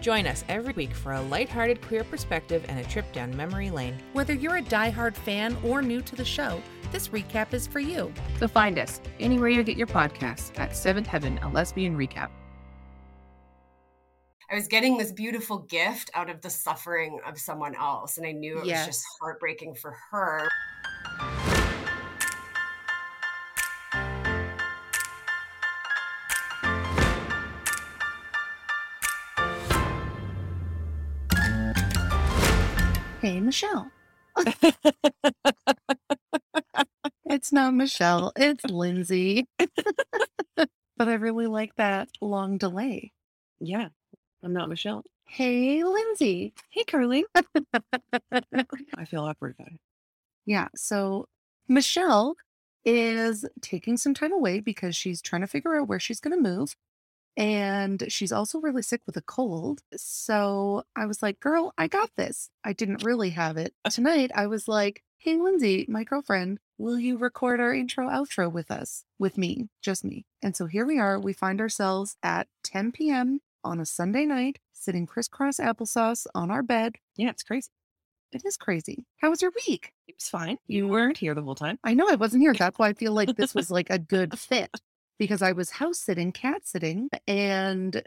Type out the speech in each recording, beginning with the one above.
Join us every week for a lighthearted queer perspective and a trip down memory lane. Whether you're a diehard fan or new to the show, this recap is for you. So find us anywhere you get your podcasts at Seventh Heaven, a lesbian recap. I was getting this beautiful gift out of the suffering of someone else, and I knew it Yes. was just heartbreaking for her. Hey, Michelle. it's not Michelle, it's Lindsay. but I really like that long delay. Yeah, I'm not Michelle. Hey, Lindsay. Hey, Carly. I feel awkward about it. Yeah. So Michelle is taking some time away because she's trying to figure out where she's going to move. And she's also really sick with a cold. So I was like, girl, I got this. I didn't really have it. Tonight, I was like, hey, Lindsay, my girlfriend, will you record our intro outro with us? With me, just me. And so here we are. We find ourselves at 10 p.m. on a Sunday night, sitting crisscross applesauce on our bed. Yeah, it's crazy. It is crazy. How was your week? It was fine. You weren't here the whole time. I know I wasn't here. That's why I feel like this was like a good fit because I was house sitting, cat sitting, and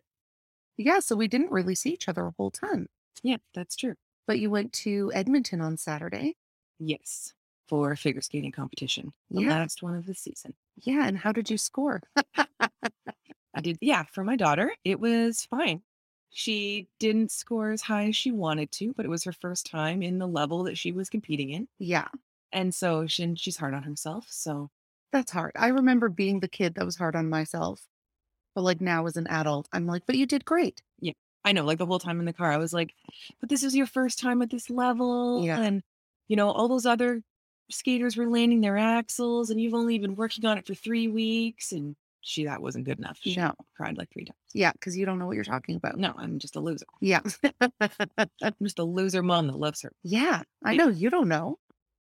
yeah, so we didn't really see each other a whole ton. Yeah, that's true. But you went to Edmonton on Saturday. Yes, for a figure skating competition, the Yeah. last one of the season. Yeah. And how did you score? I did, yeah, for my daughter, it was fine. She didn't score as high as she wanted to, but it was her first time in the level that she was competing in. yeah, And so she, she's hard on herself. So that's hard. I remember being the kid that was hard on myself. But like now as an adult, I'm like, but you did great. Yeah. I know, like the whole time in the car, I was like, but this is your first time at this level. Yeah. And, you know, all those other skaters were landing their Axels and you've only been working on it for three weeks. And she, that wasn't good enough. She No. cried like three times. Yeah. Cause you don't know what you're talking about. No, I'm just a loser. Yeah. I'm just a loser mom that loves her. yeah. I know you don't know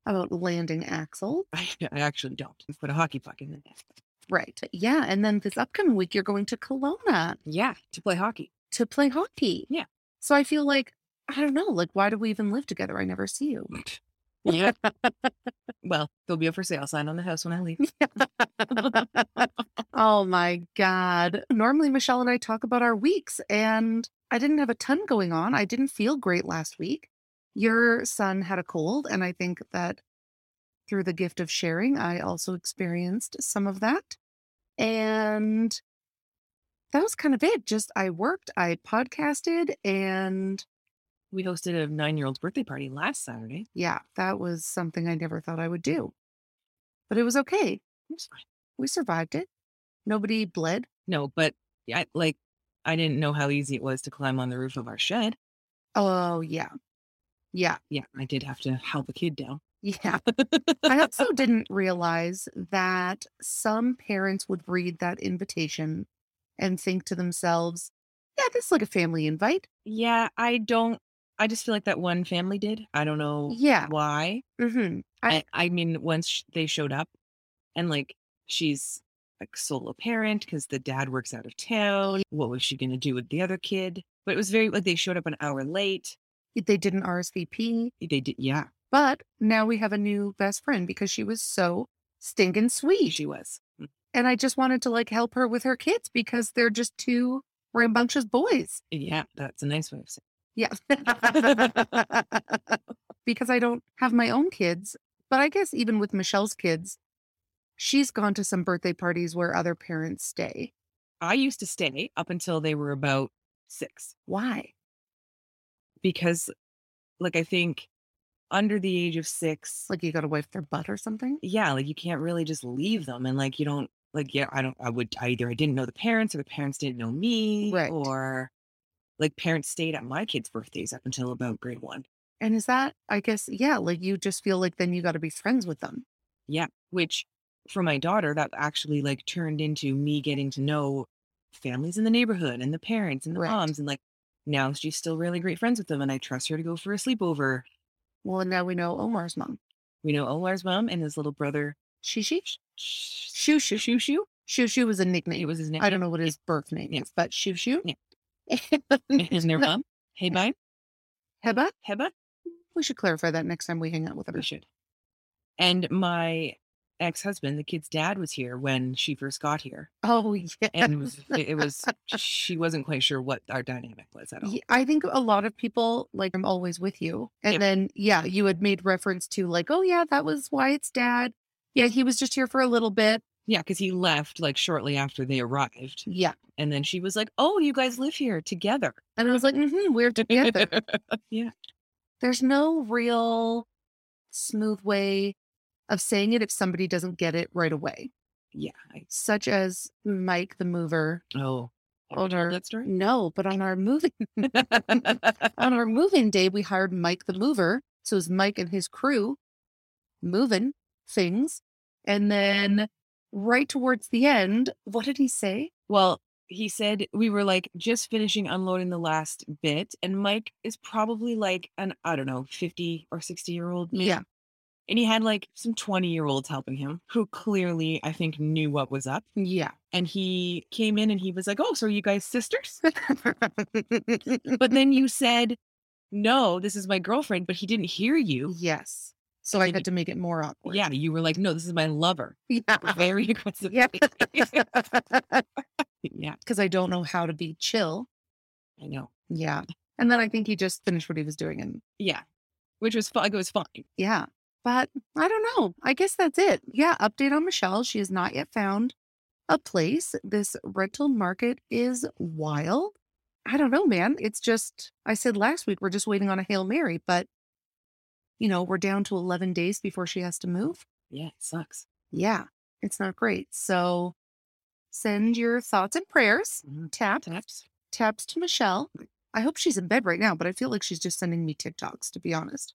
about landing Axel. I, I actually don't. Put a hockey puck in the net. Right. Yeah. And then this upcoming week, you're going to Kelowna. Yeah, to play hockey. to play hockey. Yeah. So I feel like, I don't know, like, why do we even live together? I never see you. Yeah. well, there'll be a for sale sign on the house when I leave. oh my God. Normally, Michelle and I talk about our weeks, and I didn't have a ton going on. I didn't feel great last week. Your son had a cold, and I think that through the gift of sharing, I also experienced some of that. And that was kind of it. Just I worked, I podcasted, and We hosted a nine year old's birthday party last Saturday. yeah, that was something I never thought I would do. But it was okay. It was fine. We survived it. Nobody bled. No, but I like I didn't know how easy it was to climb on the roof of our shed. Oh, yeah. Yeah. Yeah, I did have to help a kid down. Yeah. I also didn't realize that some parents would read that invitation and think to themselves, yeah, this is like a family invite. yeah, I don't I just feel like that one family did. I don't know Yeah. why. hmm I, I, I mean, once sh- they showed up and like she's a solo parent because the dad works out of town. What was she going to do with the other kid? But it was very like they showed up an hour late. They didn't RSVP, They did, yeah, but now we have a new best friend because she was so stinking sweet. she was. Mm. and I just wanted to like help her with her kids because they're just two rambunctious boys. Yeah, that's a nice way of saying. it. Yeah. because I don't have my own kids, but I guess even with Michelle's kids, she's gone to some birthday parties where other parents stay. I used to stay up until they were about six Why? Because, like, I think under the age of six, Like you got to wipe their butt or something? yeah, like you can't really just leave them. And like, you don't, like, yeah, I don't, I would either I didn't know the parents or the parents didn't know me Right. or like parents stayed at my kids' birthdays up until about grade one. And is that, I guess, yeah, like you just feel like then you got to be friends with them. Yeah. Which for my daughter, that actually like turned into me getting to know families in the neighborhood and the parents and the Right. moms. And like now she's still really great friends with them. And I trust her to go for a sleepover. Well, and now we know Omar's mom. We know Omar's mom and his little brother. Shishi? Sh- Shoo Shoo. Shoo Shoo. Shoo Shoo was a nickname. It was his name. I don't know what his birth name Yeah. is, but Shoo Shoo. Yeah. And their mom. Hey, bye. Heba? Heba. We should clarify that next time we hang out with her. We should. And my ex husband, the kid's dad, was here when she first got here. Oh, yeah. And it was, it was, she wasn't quite sure what our dynamic was at all. I think a lot of people like I'm always with you. And Yep. then yeah, you had made reference to like, oh yeah, that was Wyatt's dad. Yeah, he was just here for a little bit. Yeah, because he left like shortly after they arrived. Yeah. And then she was like, Oh, you guys live here together. And I was like, mm-hmm, we're together. yeah. There's no real smooth way of saying it if somebody doesn't get it right away. Yeah. I, Such as Mike the mover. oh. Oh, told no. that story? No, but on our moving on our moving day, we hired Mike the mover. So it was Mike and his crew moving things. And then right towards the end, what did he say? well, he said we were like just finishing unloading the last bit, and Mike is probably like an I don't know, 50 or 60 year old man. Yeah. And he had like some 20 year olds helping him who clearly, I think, knew what was up. Yeah. And he came in and he was like, Oh, so are you guys sisters? But then you said, No, this is my girlfriend, but he didn't hear you. yes. So I had to make it more awkward. Yeah, you were like, No, this is my lover. Yeah. Very aggressive. Yeah. yeah, Because I don't know how to be chill. I know. Yeah. And then I think he just finished what he was doing. And Yeah. Which was fun. It was fine. yeah. But I don't know. I guess that's it. Yeah. Update on Michelle. She has not yet found a place. This rental market is wild. I don't know, man. It's just, I said last week, we're just waiting on a Hail Mary, but you know, we're down to 11 days before she has to move. Yeah, it sucks. Yeah. It's not great. So send your thoughts and prayers. Mhm. Tap, Taps. taps to Michelle. I hope she's in bed right now, but I feel like she's just sending me TikToks, to be honest.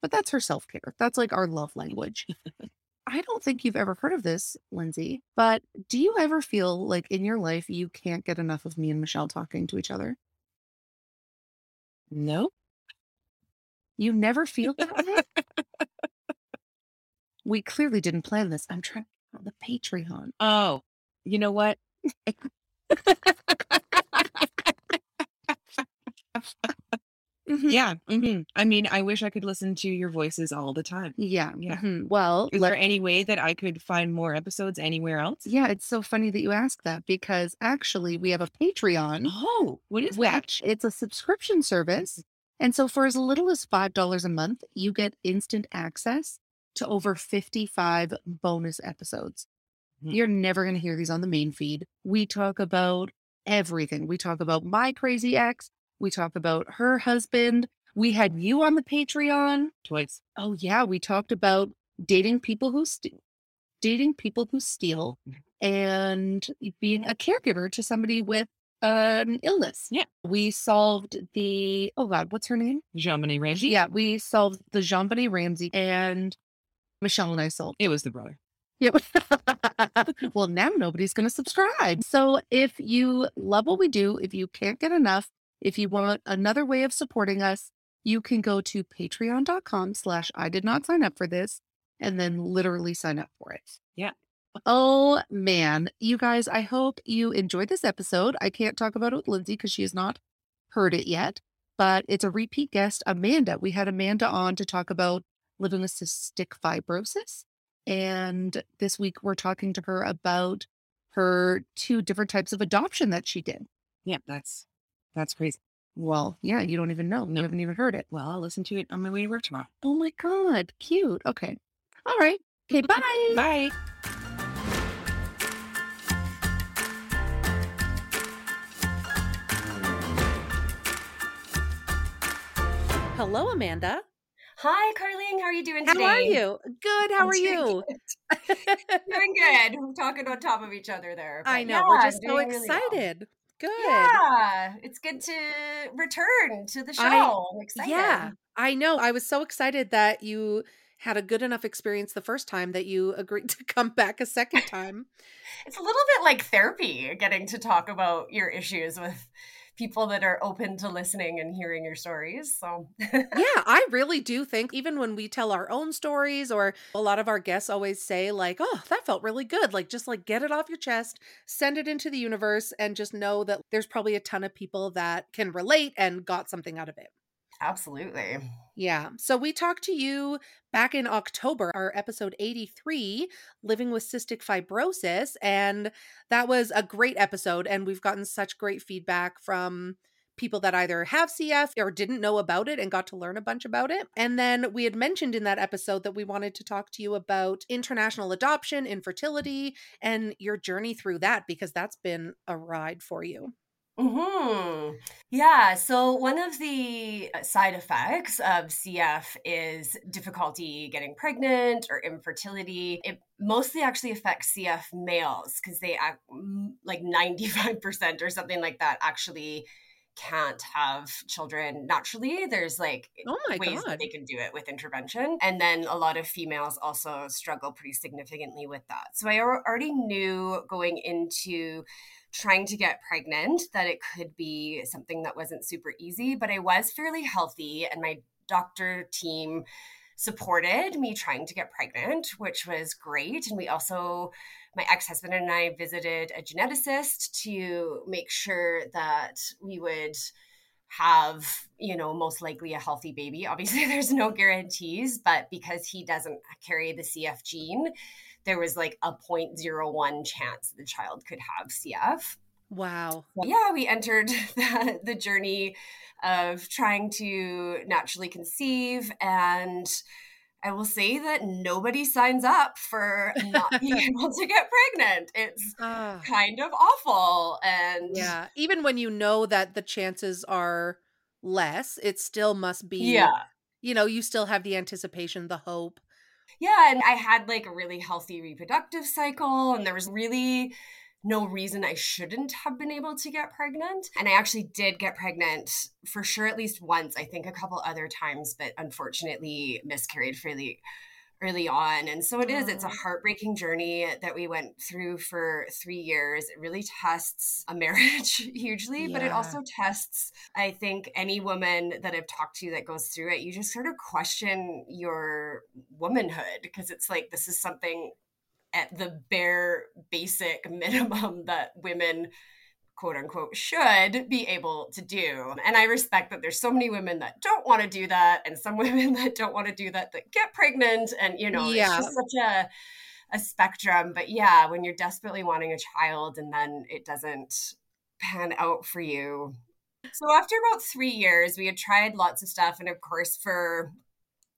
But that's her self care. That's like our love language. I don't think you've ever heard of this, Lindsay, but do you ever feel like in your life you can't get enough of me and Michelle talking to each other? No. You never feel that way? we clearly didn't plan this. I'm trying on the Patreon. Oh, you know what? Mhm. Yeah. mhm. I mean, I wish I could listen to your voices all the time. Yeah. Yeah. mhm. Well, Is let- there any way that I could find more episodes anywhere else? yeah, it's so funny that you ask that because actually we have a Patreon. Oh, what is that? which it's a subscription service. And so for as little as $5 a month, you get instant access to over 55 bonus episodes. Mhm. You're never going to hear these on the main feed. We talk about everything. We talk about my crazy ex. We talk about her husband. We had you on the Patreon. Twice. Oh yeah, we talked about dating people who st- dating people who steal mm-hmm. and being a caregiver to somebody with an illness. Yeah. We solved the oh god, what's her name? Jean Ramsey. Yeah, we solved the JonBenét Ramsey and Michelle and I solved. It was the brother. Yeah. well, now nobody's going to subscribe. So if you love what we do, if you can't get enough, if you want another way of supporting us, you can go to patreon.com slash I did not sign up for this and then literally sign up for it. Yeah. Oh man, you guys, I hope you enjoyed this episode. I can't talk about it with Lindsay because she has not heard it yet, but it's a repeat guest, Amanda. We had Amanda on to talk about living with cystic fibrosis. And this week we're talking to her about her two different types of adoption that she did. Yeah, that's that's crazy. Well, yeah, you don't even know. You haven't even heard it. Well, I'll listen to it on my way to work tomorrow. Oh my God. Cute. Okay. All right. Okay. Bye. Bye. Hello, Amanda. Hi, Carleen. How are you doing today? How are you? Good. How I'm are you? good. doing good. We're talking on top of each other there. I but know. We're just so excited. really well. Good. Yeah, it's good to return to the show. I- I'm excited. Yeah, I know. I was so excited that you had a good enough experience the first time that you agreed to come back a second time. It's a little bit like therapy, getting to talk about your issues with people that are open to listening and hearing your stories. So, yeah, I really do think even when we tell our own stories, or a lot of our guests always say, like, oh, that felt really good. Like, just like get it off your chest, send it into the universe, and just know that there's probably a ton of people that can relate and got something out of it. Absolutely. Yeah. So we talked to you back in October, our episode 83, Living with Cystic Fibrosis. And that was a great episode. And we've gotten such great feedback from people that either have CF or didn't know about it and got to learn a bunch about it. And then we had mentioned in that episode that we wanted to talk to you about international adoption, infertility, and your journey through that because that's been a ride for you. Hmm. Yeah. So one of the uh, side effects of CF is difficulty getting pregnant or infertility. It mostly actually affects CF males because they act like ninety five percent or something like that actually can't have children naturally. There's like oh ways God. that they can do it with intervention. And then a lot of females also struggle pretty significantly with that. So I already knew going into trying to get pregnant that it could be something that wasn't super easy, but I was fairly healthy and my doctor team supported me trying to get pregnant, which was great. And we also, my ex husband and I visited a geneticist to make sure that we would have, you know, most likely a healthy baby. Obviously, there's no guarantees, but because he doesn't carry the CF gene, there was like a 0.01 chance the child could have CF. Wow. Yeah, we entered the, the journey of trying to naturally conceive and I will say that nobody signs up for not being able to get pregnant. It's uh, kind of awful. And yeah, even when you know that the chances are less, it still must be, yeah. you know, you still have the anticipation, the hope yeah and i had like a really healthy reproductive cycle and there was really no reason I shouldn't have been able to get pregnant. And I actually did get pregnant for sure at least once, I think a couple other times, but unfortunately miscarried fairly early on. And so it is, it's a mm. heartbreaking journey that we went through for three years. It really tests a marriage hugely, yeah. but it also tests, I think, any woman that I've talked to that goes through it. You just sort of question your womanhood because it's like, this is something at the bare basic minimum that women quote unquote should be able to do. And I respect that there's so many women that don't want to do that and some women that don't want to do that that get pregnant and you know yeah. it's just such a a spectrum but yeah when you're desperately wanting a child and then it doesn't pan out for you so after about 3 years we had tried lots of stuff and of course for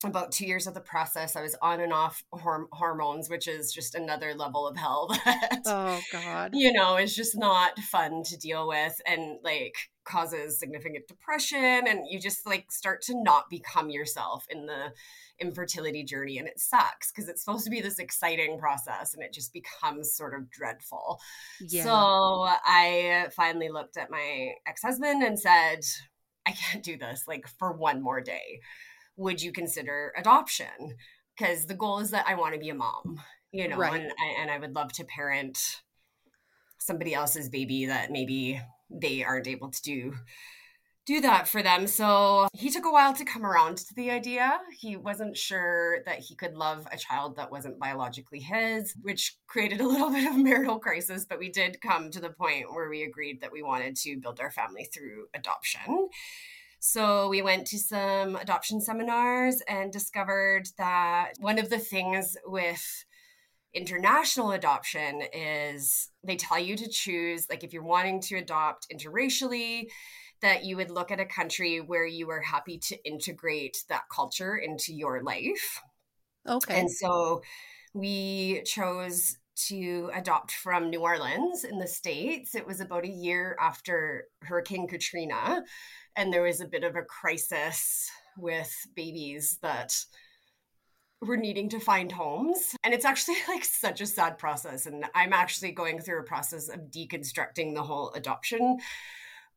about two years of the process, I was on and off horm- hormones, which is just another level of hell that, oh God, you know, it's just not fun to deal with and like causes significant depression. And you just like start to not become yourself in the infertility journey. And it sucks because it's supposed to be this exciting process and it just becomes sort of dreadful. Yeah. So I finally looked at my ex husband and said, I can't do this like for one more day would you consider adoption? Because the goal is that I want to be a mom, you know, right. and, and I would love to parent somebody else's baby that maybe they aren't able to do do that for them. So he took a while to come around to the idea. He wasn't sure that he could love a child that wasn't biologically his, which created a little bit of marital crisis. But we did come to the point where we agreed that we wanted to build our family through adoption. So we went to some adoption seminars and discovered that one of the things with international adoption is they tell you to choose, like, if you're wanting to adopt interracially, that you would look at a country where you are happy to integrate that culture into your life. Okay. And so we chose to adopt from New Orleans in the States. It was about a year after Hurricane Katrina and there was a bit of a crisis with babies that were needing to find homes and it's actually like such a sad process and i'm actually going through a process of deconstructing the whole adoption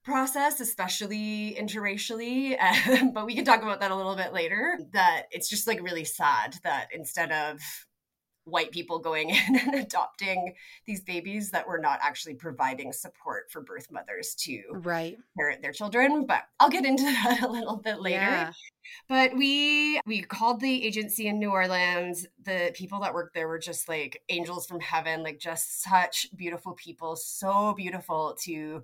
process, especially interracially. but we can talk about that a little bit later. That it's just like really sad that instead of white people going in and adopting these babies that were not actually providing support for birth mothers to right. parent their children but i'll get into that a little bit later. Yeah. but we we called the agency in new orleans. The people that worked there were just like angels from heaven like just such beautiful people so beautiful to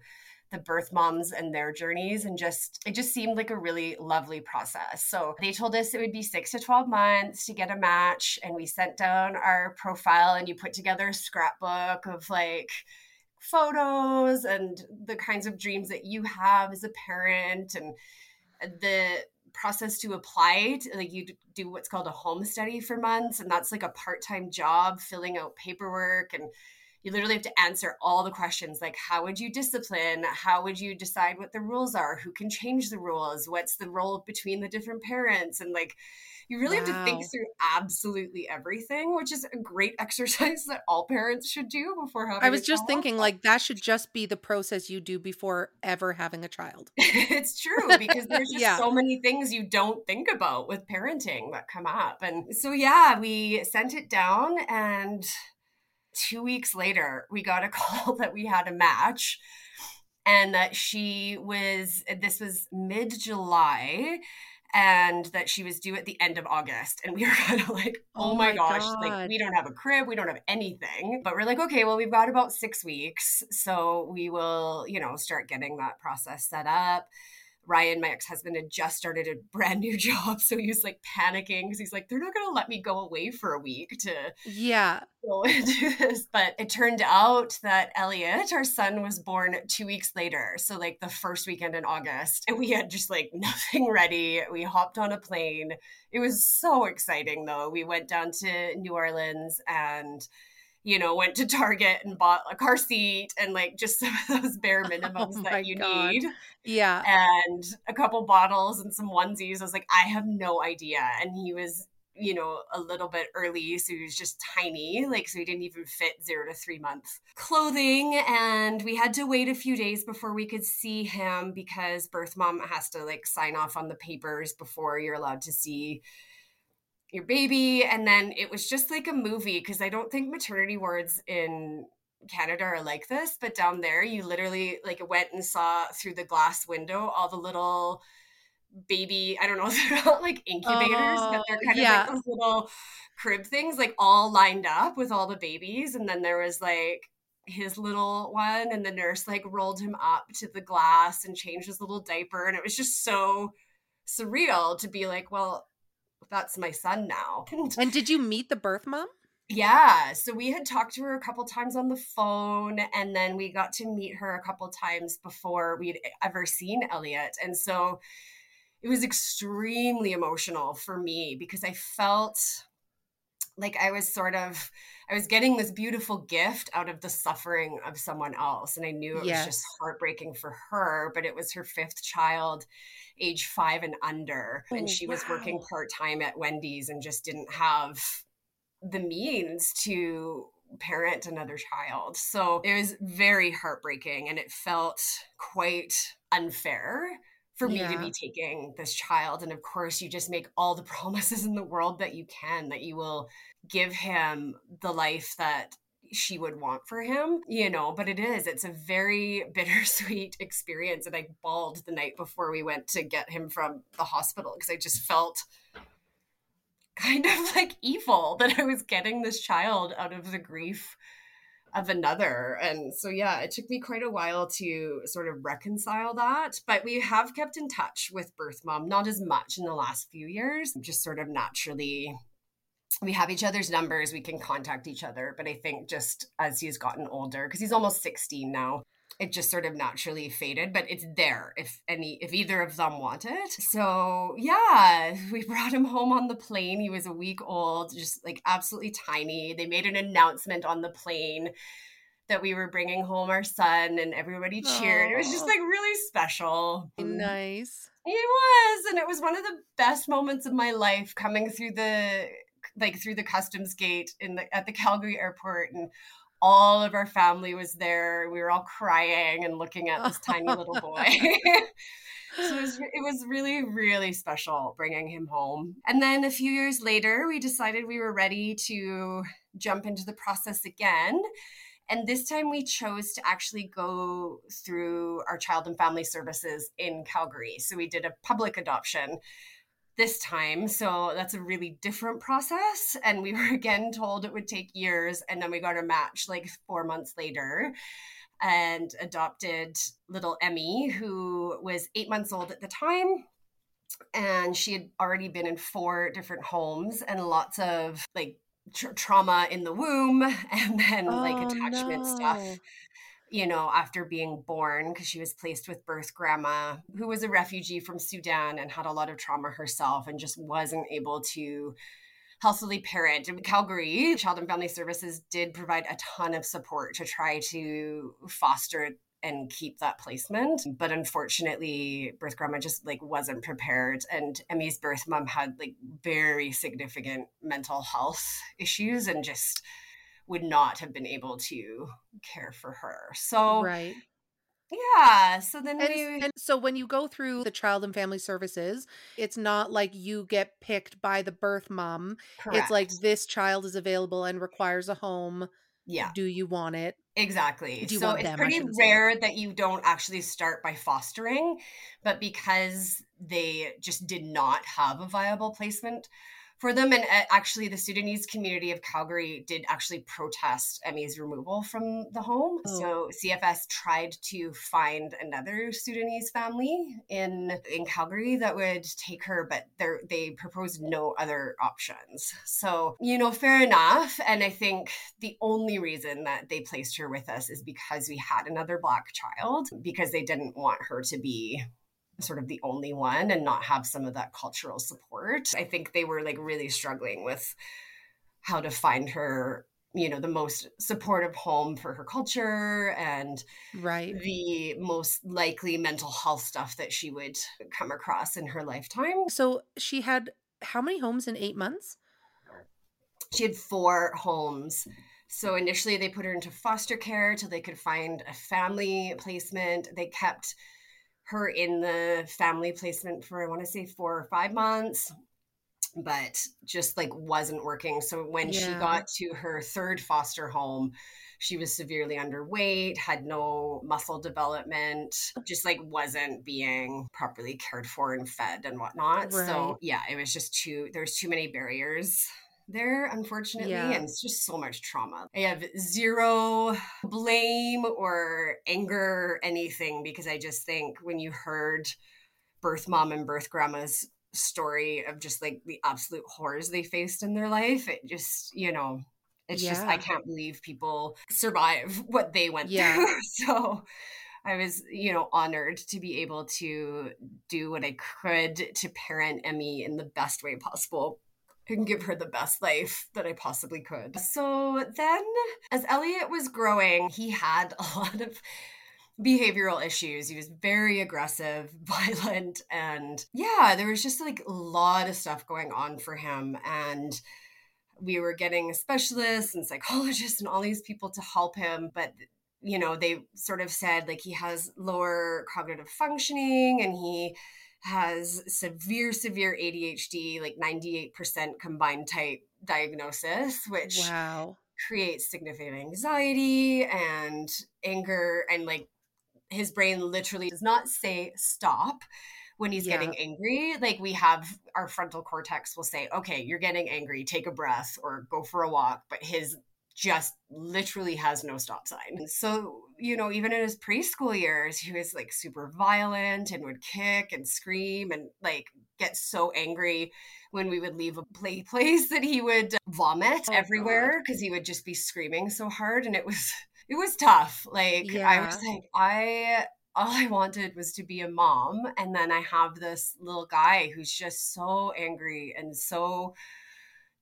the birth moms and their journeys and just it just seemed like a really lovely process. So they told us it would be six to 12 months to get a match and we sent down our profile and you put together a scrapbook of like photos and the kinds of dreams that you have as a parent and the process to apply to, like you do what's called a home study for months and that's like a part-time job filling out paperwork and you literally have to answer all the questions like how would you discipline how would you decide what the rules are who can change the rules what's the role between the different parents and like you really have to think through absolutely everything which is a great exercise that all parents should do before having I was just thinking like that should just be the process you do before ever having a child. it's true because there's just Yeah. so many things you don't think about with parenting that come up. And so, yeah, we sent it down, and two weeks later, we got a call that we had a match and that she was, this was mid July. And that she was due at the end of August. And we were kind of like, oh, Oh my my gosh, like we don't have a crib, we don't have anything. But we're like, okay, well, we've got about six weeks. So we will, you know, start getting that process set up. Ryan, my ex husband, had just started a brand new job. So he was like panicking because he's like, they're not going to let me go away for a week to Yeah. go and do this. But it turned out that Elliot, our son, was born two weeks later. So, like the first weekend in August. And we had just like nothing ready. We hopped on a plane. It was so exciting, though. We went down to New Orleans and you know, went to Target and bought a car seat and like just some of those bare minimums Oh that you God. need Yeah. and a couple bottles and some onesies. I was like, I have no idea. And he was, you know, a little bit early, so he was just tiny, like so he didn't even fit zero to three month clothing. And we had to wait a few days before we could see him because birth mom has to like sign off on the papers before you're allowed to see your baby. And then it was just like a movie because I don't think maternity wards in Canada are like this, but down there you literally like went and saw through the glass window all the little baby, I don't know, they're not like incubators, but oh, they're Oh, kind yeah. of like those little crib things, like all lined up with all the babies. And then there was like his little one, and the nurse like rolled him up to the glass and changed his little diaper. And it was just so surreal to be like, well, that's my son now. And did you meet the birth mom? yeah, so we had talked to her a couple times on the phone, and then we got to meet her a couple times before we'd ever seen Elliot. And so it was extremely emotional for me because I felt like I was sort of I was getting this beautiful gift out of the suffering of someone else and I knew it was just heartbreaking for her but it was her fifth child age 5 and under Oh, and she was working part-time at Wendy's and just didn't have the means to parent another child. So it was very heartbreaking and it felt quite unfair for me to be taking this child. And of course, you just make all the promises in the world that you can that you will give him the life that she would want for him, you know, but it is, it's a very bittersweet experience. And I bawled the night before we went to get him from the hospital because I just felt kind of like evil that I was getting this child out of the grief of another. And so, yeah, it took me quite a while to sort of reconcile that. But we have kept in touch with Birth Mom, not as much in the last few years, just sort of naturally. We have each other's numbers, we can contact each other. But I think just as he's gotten older, because he's almost 16 now, it just sort of naturally faded but it's there if any if either of them want it. So yeah we brought him home on the plane. He was a week old just like absolutely tiny. They made an announcement on the plane that we were bringing home our son and everybody cheered. It was just like really special. Nice. it was, and it was one of the best moments of my life coming through the like through the customs gate in the at the Calgary airport and all of our family was there. We were all crying and looking at this tiny little boy. so it was, it was really, really special bringing him home. And then a few years later, we decided we were ready to jump into the process again. And this time we chose to actually go through our child and family services in Calgary. So we did a public adoption this time. So that's a really different process. And we were again told it would take years. And then we got a match like four months later and adopted little Emmy, who was eight months old at the time. And she had already been in four different homes and lots of like tra- trauma in the womb and then oh, like attachment no. stuff you know after being born because she was placed with birth grandma who was a refugee from sudan and had a lot of trauma herself and just wasn't able to healthily parent in calgary child and family services did provide a ton of support to try to foster and keep that placement. But unfortunately, birth grandma just like wasn't prepared. And Emmy's birth mom had like very significant mental health issues and just would not have been able to care for her. So right. Yeah. So then and, we... and so when you go through the child and family services, it's not like you get picked by the birth mom. Correct. It's like this child is available and requires a home. Yeah. Do you want it? Exactly. So it's them, pretty rare say. that you don't actually start by fostering, but because they just did not have a viable placement for them. And uh, actually, the Sudanese community of Calgary did actually protest Emmy's removal from the home. Oh. So CFS tried to find another Sudanese family in in Calgary that would take her, but they proposed no other options. So you know, fair enough. And I think the only reason that they placed her with us is because we had another black child because they didn't want her to be sort of the only one and not have some of that cultural support. I think they were like really struggling with how to find her you know the most supportive home for her culture and right. the most likely mental health stuff that she would come across in her lifetime. So she had how many homes in 8 months? She had four homes. So initially they put her into foster care till they could find a family placement. They kept her in the family placement for I want to say four or five months, but just like wasn't working. So when yeah. she got to her third foster home, she was severely underweight, had no muscle development, just like wasn't being properly cared for and fed and whatnot. Right. So yeah, it was just too there's too many barriers there, unfortunately. Yeah. And it's just so much trauma. I have zero blame or anger, or anything, because I just think when you heard birth mom and birth grandma's story of just like the absolute horrors they faced in their life, it just, you know, it's yeah. just, I can't believe people survive what they went yeah. through. So, I was, you know, honored to be able to do what I could to parent Emmy in the best way possible and give her the best life that I possibly could. So then, as Elliot was growing, he had a lot of behavioral issues. He was very aggressive, violent, and yeah, there was just like a lot of stuff going on for him. And we were getting specialists and psychologists and all these people to help him, but you know, they sort of said like he has lower cognitive functioning and he has severe, severe ADHD, like 98% combined type diagnosis, which wow. creates significant anxiety and anger. And like his brain literally does not say stop when he's yeah. getting angry. Like we have our frontal cortex will say, okay, you're getting angry, take a breath or go for a walk. But his just literally has no stop sign. So, you know, even in his preschool years, he was like super violent and would kick and scream and like get so angry when we would leave a play place that he would vomit oh, everywhere because he would just be screaming so hard and it was it was tough. Like yeah. I was like I all I wanted was to be a mom and then I have this little guy who's just so angry and so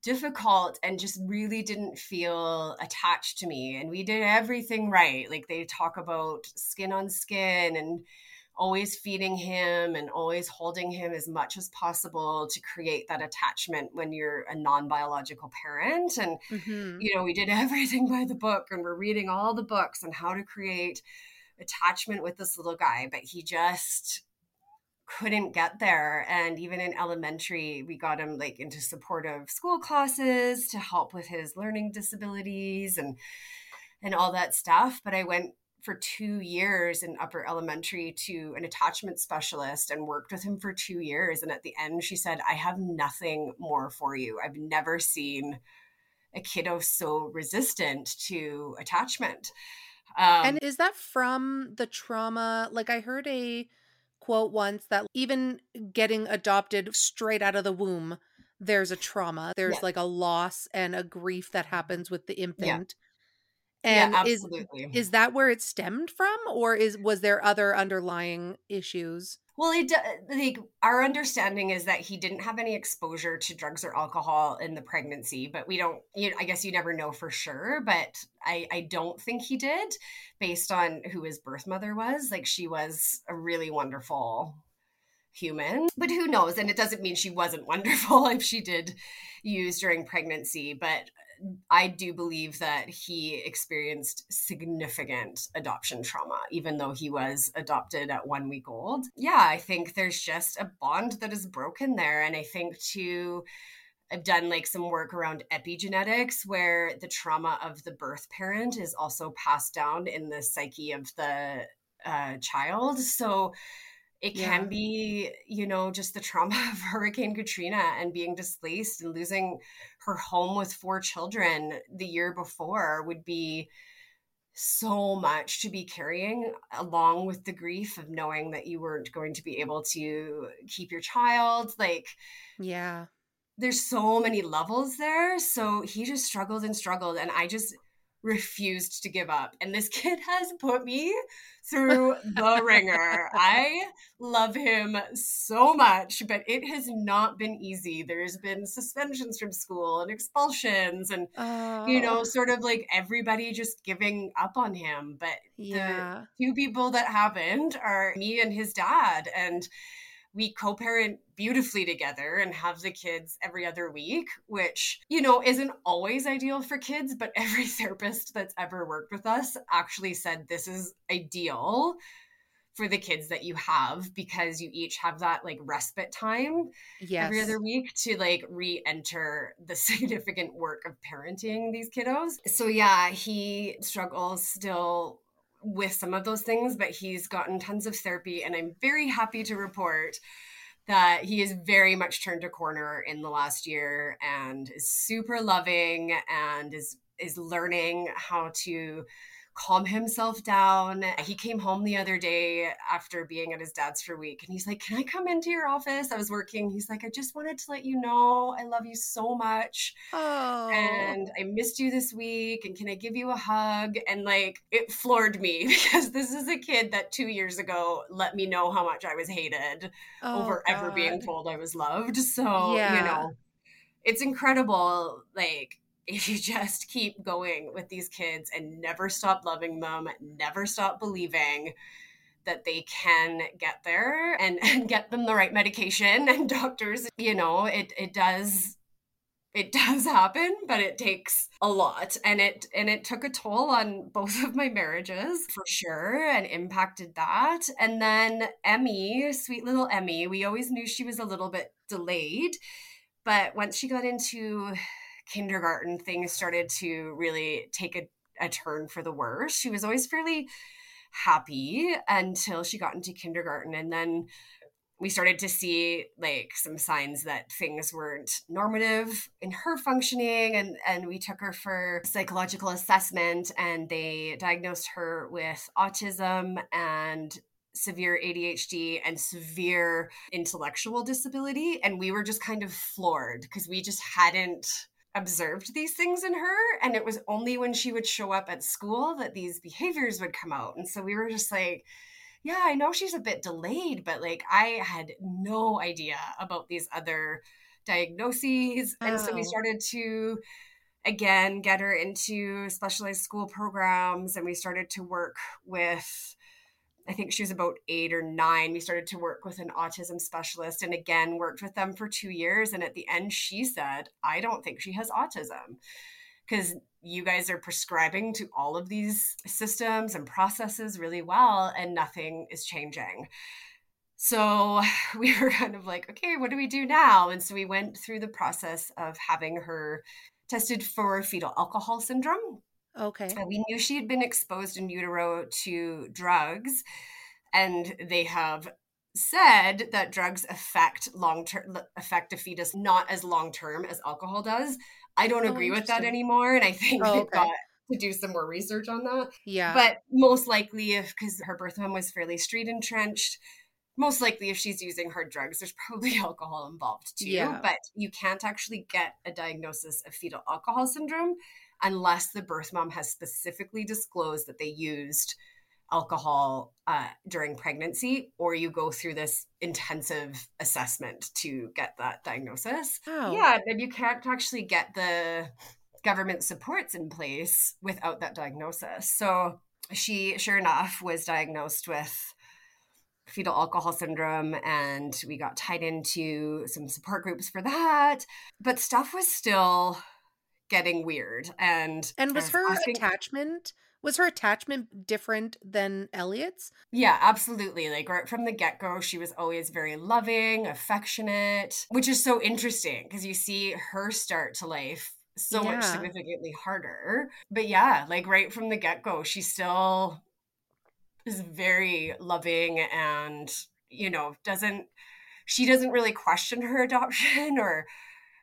difficult and just really didn't feel attached to me. And we did everything right. Like they talk about skin on skin and always feeding him and always holding him as much as possible to create that attachment when you're a non-biological parent and mm-hmm. you know we did everything by the book and we're reading all the books on how to create attachment with this little guy but he just couldn't get there and even in elementary we got him like into supportive school classes to help with his learning disabilities and and all that stuff but i went for two years in upper elementary to an attachment specialist and worked with him for two years. And at the end, she said, I have nothing more for you. I've never seen a kiddo so resistant to attachment. Um, and is that from the trauma? Like, I heard a quote once that even getting adopted straight out of the womb, there's a trauma. There's yeah. like a loss and a grief that happens with the infant. Yeah and yeah, is is that where it stemmed from, or is was there other underlying issues? Well, it like our understanding is that he didn't have any exposure to drugs or alcohol in the pregnancy, but we don't. You know, I guess you never know for sure, but I I don't think he did, based on who his birth mother was. Like she was a really wonderful human, but who knows? And it doesn't mean she wasn't wonderful if she did use during pregnancy, but I do believe that he experienced significant adoption trauma, even though he was adopted at one week old. Yeah, I think there's just a bond that is broken there. And I think to I've done like some work around epigenetics where the trauma of the birth parent is also passed down in the psyche of the uh, child. So it can yeah. be you know just the trauma of hurricane katrina and being displaced and losing her home with four children the year before would be so much to be carrying along with the grief of knowing that you weren't going to be able to keep your child like yeah. there's so many levels there so he just struggled and struggled and i just refused to give up. And this kid has put me through the wringer. I love him so much, but it has not been easy. There's been suspensions from school and expulsions and oh. you know, oh. sort of like everybody just giving up on him. But yeah. the two people that happened are me and his dad. And we co-parent beautifully together and have the kids every other week which you know isn't always ideal for kids but every therapist that's ever worked with us actually said this is ideal for the kids that you have because you each have that like respite time yes. every other week to like re-enter the significant work of parenting these kiddos. So yeah, he struggles still with some of those things, but he's gotten tons of therapy. And I'm very happy to report that he has very much turned a corner in the last year and is super loving and is is learning how to calm himself down. He came home the other day after being at his dad's for a week and he's like, Can I come into your office? I was working. He's like, I just wanted to let you know I love you so much. Oh. And I missed you this week. And can I give you a hug? And like, it floored me because this is a kid that two years ago let me know how much I was hated oh, over God. ever being told I was loved. So, yeah. you know, it's incredible. Like, if you just keep going with these kids and never stop loving them, never stop believing that they can get there and, and get them the right medication and doctors, you know, it it does it does happen but it takes a lot. And it and it took a toll on both of my marriages for sure and impacted that. And then emmy sweet little emmy we always knew she was a little bit delayed but once she got into kindergarten, things started to really take a, a turn for the worse. She was always fairly happy until she got into kindergarten. And then we started to see like some signs that things weren't normative in her functioning and and we took her for psychological assessment and they diagnosed her with autism and severe ADHD and severe intellectual disability and we were just kind of floored because we just hadn't observed these things in her and it was only when she would show up at school that these behaviors would come out and so we were just like yeah i know she's a bit delayed but like i had no idea about these other diagnoses oh. and so we oh. started to again get her into specialized school programs and we started to work with I think she was about eight or nine. We started to work with an autism specialist and again worked with them for two years. And at the end, she said, I don't think she has autism because you guys are prescribing to all of these systems and processes really well, and nothing is changing. So we were kind of like, okay, what do we do now? And so we went through the process of having her tested for fetal alcohol syndrome. Okay. And we knew she had been exposed in utero to drugs, and they have said that drugs affect long term affect a fetus not as long term as alcohol does. I don't Oh, agree with that anymore, and I think Oh, they've okay. got to do some more research on that. Yeah. But most likely, if because her birth mom was fairly street entrenched, most likely if she's using hard drugs, there's probably alcohol involved too. Yeah. But you can't actually get a diagnosis of fetal alcohol syndrome unless the birth mom has specifically disclosed that they used alcohol uh, during pregnancy, or you go through this intensive assessment to get that diagnosis. Wow. Yeah, then you can't actually get the government supports in place without that diagnosis. So she, sure enough, was diagnosed with fetal alcohol syndrome and we got tied into some support groups for that but stuff was still getting weird and And was her asking- attachment was her attachment different than Elliot's? Yeah, absolutely. Like right from the get go, she was always very loving, affectionate, which is so interesting because you see her start to life so much significantly harder. But yeah, like right from the get go, she still is very loving and, you know, doesn't, she doesn't really question her adoption or,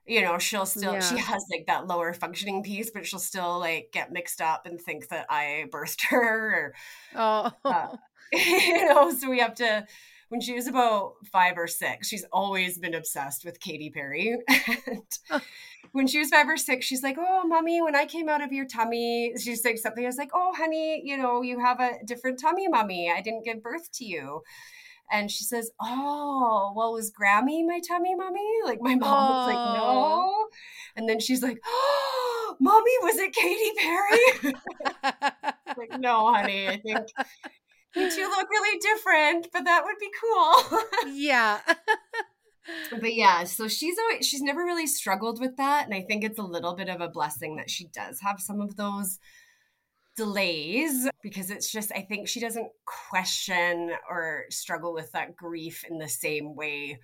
you know, she'll still, she has like that lower functioning piece, but she'll still like get mixed up and think that I birthed her or, Oh. uh, you know, so we have to. When she was about five or six, she's always been obsessed with Katy Perry. and when she was five or six, she's like, "Oh, mommy, when I came out of your tummy," she's like something. I was like, "Oh, honey, you know, you have a different tummy, mommy. I didn't give birth to you." And she says, "Oh, well, was Grammy my tummy, mommy?" Like my mom was like, "No," and then she's like, "Oh, mommy, was it Katy Perry?" like, no, honey, I think you two look really different, but that would be cool. yeah. but yeah, so she's always, she's never really struggled with that, and I think it's a little bit of a blessing that she does have some of those delays because it's just I think she doesn't question or struggle with that grief in the same way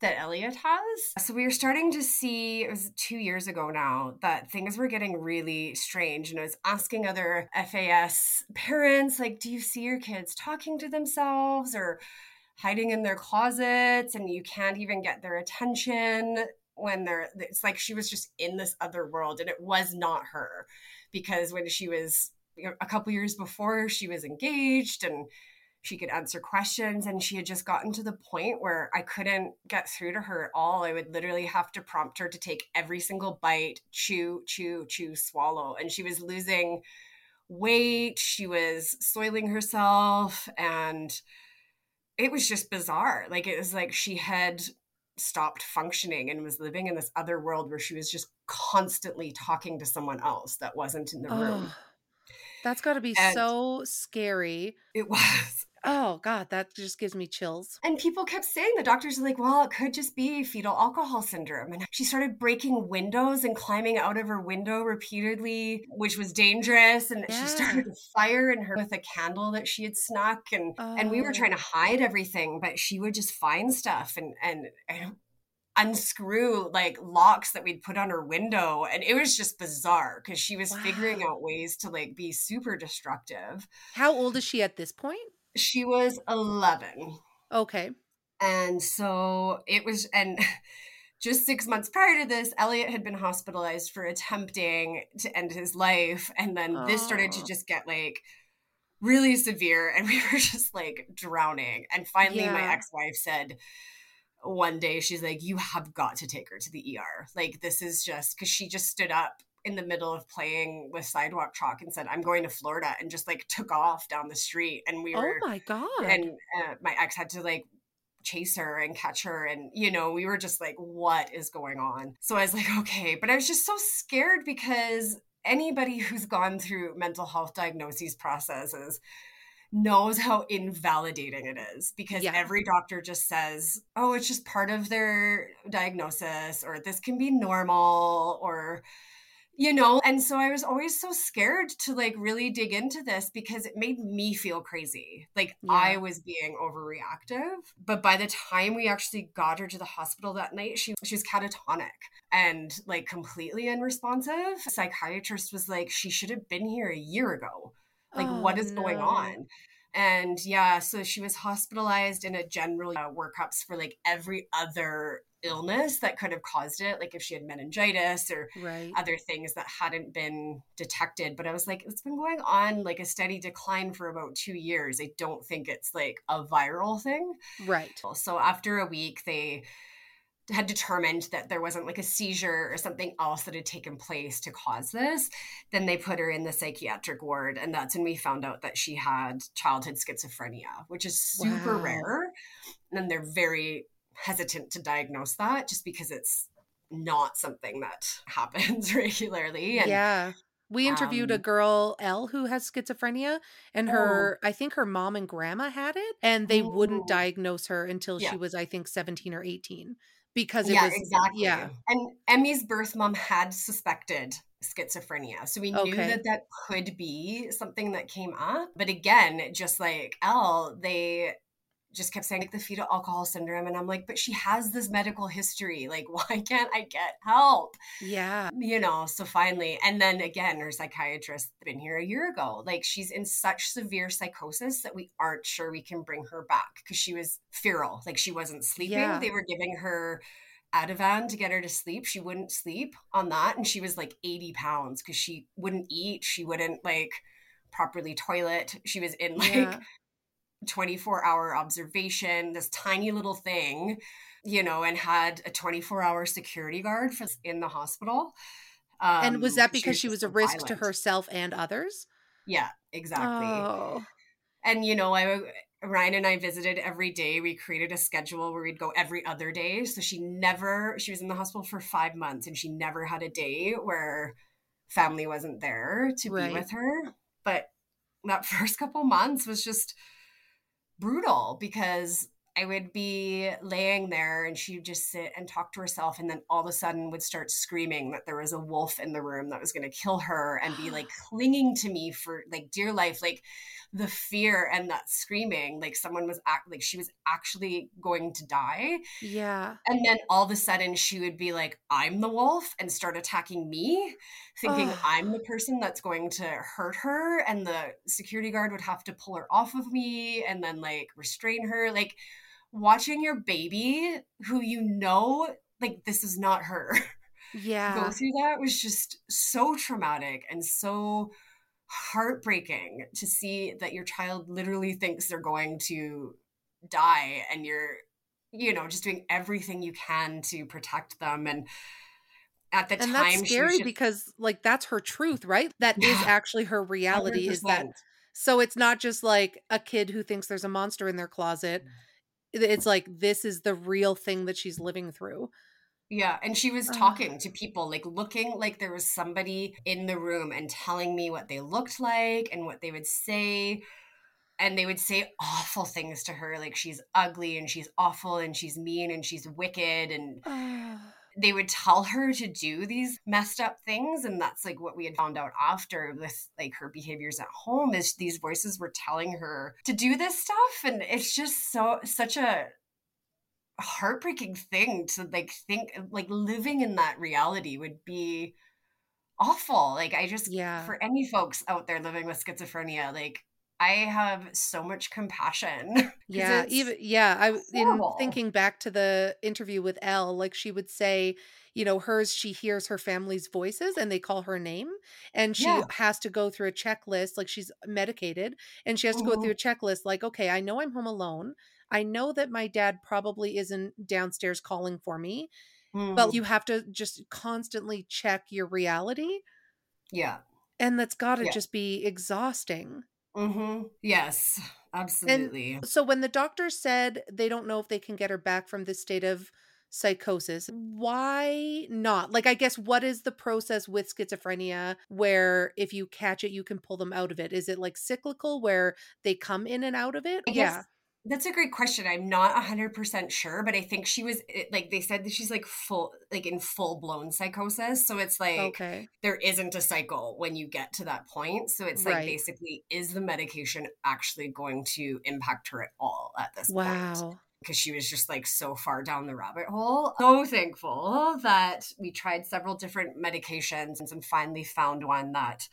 that Elliot has. So we were starting to see, it was two years ago now, that things were getting really strange. And I was asking other FAS parents, like, do you see your kids talking to themselves or hiding in their closets and you can't even get their attention when they're, it's like she was just in this other world and it was not her because when she was a couple years before, she was engaged and she could answer questions and she had just gotten to the point where I couldn't get through to her at all. I would literally have to prompt her to take every single bite, chew, chew, chew, swallow. And she was losing weight, she was soiling herself, and it was just bizarre. Like it was like she had stopped functioning and was living in this other world where she was just constantly talking to someone else that wasn't in the room. Oh, that's got to be And- so scary. It was. Oh God, that just gives me chills. And people kept saying, the doctors are like, well, it could just be fetal alcohol syndrome. And she started breaking windows and climbing out of her window repeatedly, which was dangerous. And Yeah. she started a fire in her with a candle that she had snuck. And and we were Oh. trying to hide everything, but she would just find stuff and and, and unscrew like locks that we'd put on her window. And it was just bizarre because she was figuring out ways to like be super destructive. How old is she at this point? She was 11. Okay. And so it was, and just six months prior to this, Elliot had been hospitalized for attempting to end his life. And then this started to oh. just get like really severe. And we were just like drowning. And finally, my ex wife said, one day, she's like, You have got to take her to the ER. Like, this is just because she just stood up in the middle of playing with sidewalk chalk and said, I'm going to Florida, and just like took off down the street. And we were Oh my God. and uh, my ex had to like chase her and catch her and you know we were just like what is going on so i was like okay but i was just so scared because anybody who's gone through mental health diagnoses processes knows how invalidating it is because Yeah. every doctor just says, oh, it's just part of their diagnosis, or this can be normal, or, you know. And so I was always so scared to like really dig into this because it made me feel crazy. Like I was being overreactive. But by the time we actually got her to the hospital that night, she, she was catatonic and like completely unresponsive. Psychiatrist was like, she should have been here a year ago like Oh, what is going on? And yeah so she was hospitalized in a general uh, workups for like every other illness that could have caused it like if she had meningitis or Right. other things that hadn't been detected. But i was like it's been going on like a steady decline for about two years. I don't think it's like a viral thing. Right. so after a week, they had determined that there wasn't like a seizure or something else that had taken place to cause this. Then they put her in the psychiatric ward. And that's when we found out that she had childhood schizophrenia, which is super Wow. rare. And they're very hesitant to diagnose that just because it's not something that happens regularly. And yeah. We interviewed a um, girl, Elle, who has schizophrenia, and Oh. her, I think her mom and grandma had it, and they wouldn't Oh. diagnose her until Yeah. she was, I think, 17 or 18 because it yeah, was, exactly. yeah. And Emmy's birth mom had suspected schizophrenia. So we knew Okay. that that could be something that came up. But again, just like Elle, they just kept saying like the fetal alcohol syndrome. And I'm like, but she has this medical history. Like, why can't I get help? Yeah. You know, so finally, and then again, her psychiatrist been here a year ago. Like she's in such severe psychosis that we aren't sure we can bring her back because she was feral. Like she wasn't sleeping. Yeah. They were giving her Ativan to get her to sleep. She wouldn't sleep on that. And she was like 80 pounds because she wouldn't eat. She wouldn't like properly toilet. She was in like Yeah. 24 hour observation, this tiny little thing, you know, and had a 24 hour security guard for in the hospital. Um, and was that because she just was a risk to herself and others? Yeah, exactly. Oh. And you know, I Ryan and I visited every day. We created a schedule where we'd go every other day. So she never she was in the hospital for 5 months and she never had a day where family wasn't there to Right. be with her. But that first couple months was just brutal because I would be laying there and she would just sit and talk to herself and then all of a sudden would start screaming that there was a wolf in the room that was going to kill her and be like clinging to me for like dear life. Like the fear and that screaming like someone was act like she was actually going to die Yeah. and then all of a sudden she would be like i'm the wolf and start attacking me thinking i'm the person that's going to hurt her and the security guard would have to pull her off of me and then like restrain her like watching your baby who you know like this is not her Yeah. go through that was just so traumatic and so heartbreaking to see that your child literally thinks they're going to die and you're you know just doing everything you can to protect them and at the And time that's scary because like that's her truth, right? That is Yeah. actually her reality is that so it's not just like a kid who thinks there's a monster in their closet. It's like this is the real thing that she's living through. Yeah, and she was uh-huh. talking to people, like looking like there was somebody in the room and telling me what they looked like and what they would say. And they would say awful things to her, like she's ugly and she's awful and she's mean and she's wicked. And they would tell her to do these messed up things. And that's like what we had found out after with like her behaviors at home is these voices were telling her to do this stuff. And it's just so, such a, heartbreaking thing to like think like living in that reality would be awful like i just Yeah. for any folks out there living with schizophrenia like i have so much compassion Yeah, even yeah, I in thinking back to the interview with Elle, like she would say, you know, hers she hears her family's voices and they call her name and she Yeah. has to go through a checklist like she's medicated and she has to go Mhm. through a checklist like, okay, I know I'm home alone. I know that my dad probably isn't downstairs calling for me, Mm, but you have to just constantly check your reality yeah and that's got to Yeah. just be exhausting. hmm yes absolutely So when the doctor said they don't know if they can get her back from this state of psychosis. Why not? Like, I guess, what is the process with schizophrenia where if you catch it, you can pull them out of it? Is it like cyclical where they come in and out of it? I yeah. That's a great question. I'm not 100% sure, but I think she was like they said that she's like full like in full blown psychosis. So it's like Okay. there isn't a cycle when you get to that point. So it's like Right. basically is the medication actually going to impact her at all at this point? Wow. because she was just like so far down the rabbit hole. So thankful that we tried several different medications and some finally found one that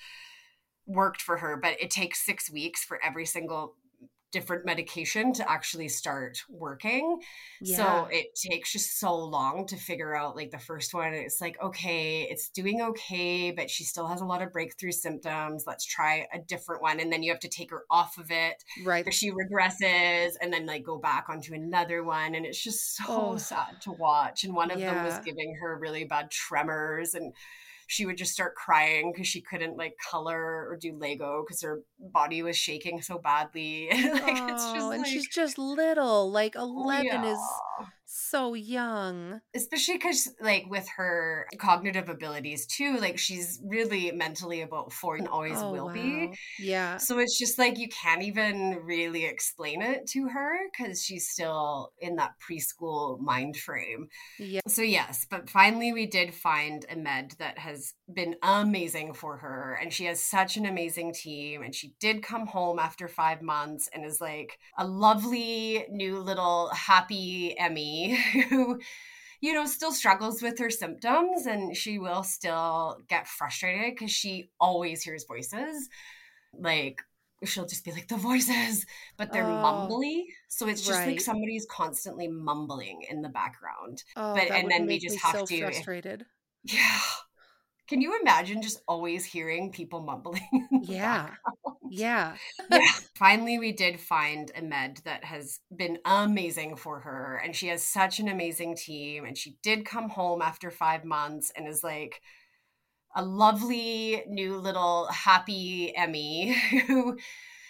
worked for her. But it takes six weeks for every single different medication to actually start working. Yeah. So it takes just so long to figure out like the first one. It's like, okay, it's doing okay, but she still has a lot of breakthrough symptoms. Let's try a different one. And then you have to take her off of it right. or she regresses and then like go back onto another one and it's just so Oh. sad to watch and one of them was giving her really bad tremors and she would just start crying because she couldn't like color or do lego because her body was shaking so badly like it's just oh, and like she's just little. Like 11 is yeah. So young. especially because like with her cognitive abilities too like she's really mentally about four and always oh, will be. Yeah. So it's just like you can't even really explain it to her because she's still in that preschool mind frame. Yeah. So, yes, but finally we did find a med that has been amazing for her. And she has such an amazing team. And she did come home after five months and is like a lovely new little happy Emmy who you know, still struggles with her symptoms and she will still get frustrated because she always hears voices. Like, she'll just be like, the voices, but they're Oh, mumbly. So it's just like right. somebody's constantly mumbling in the background. Oh, But- and then we just have so to- frustrated. Yeah. Can you imagine just always hearing people mumbling? Yeah. Yeah. yeah. Finally, we did find a med that has been amazing for her. And she has such an amazing team. And she did come home after five months and is like a lovely new little happy Emmy who,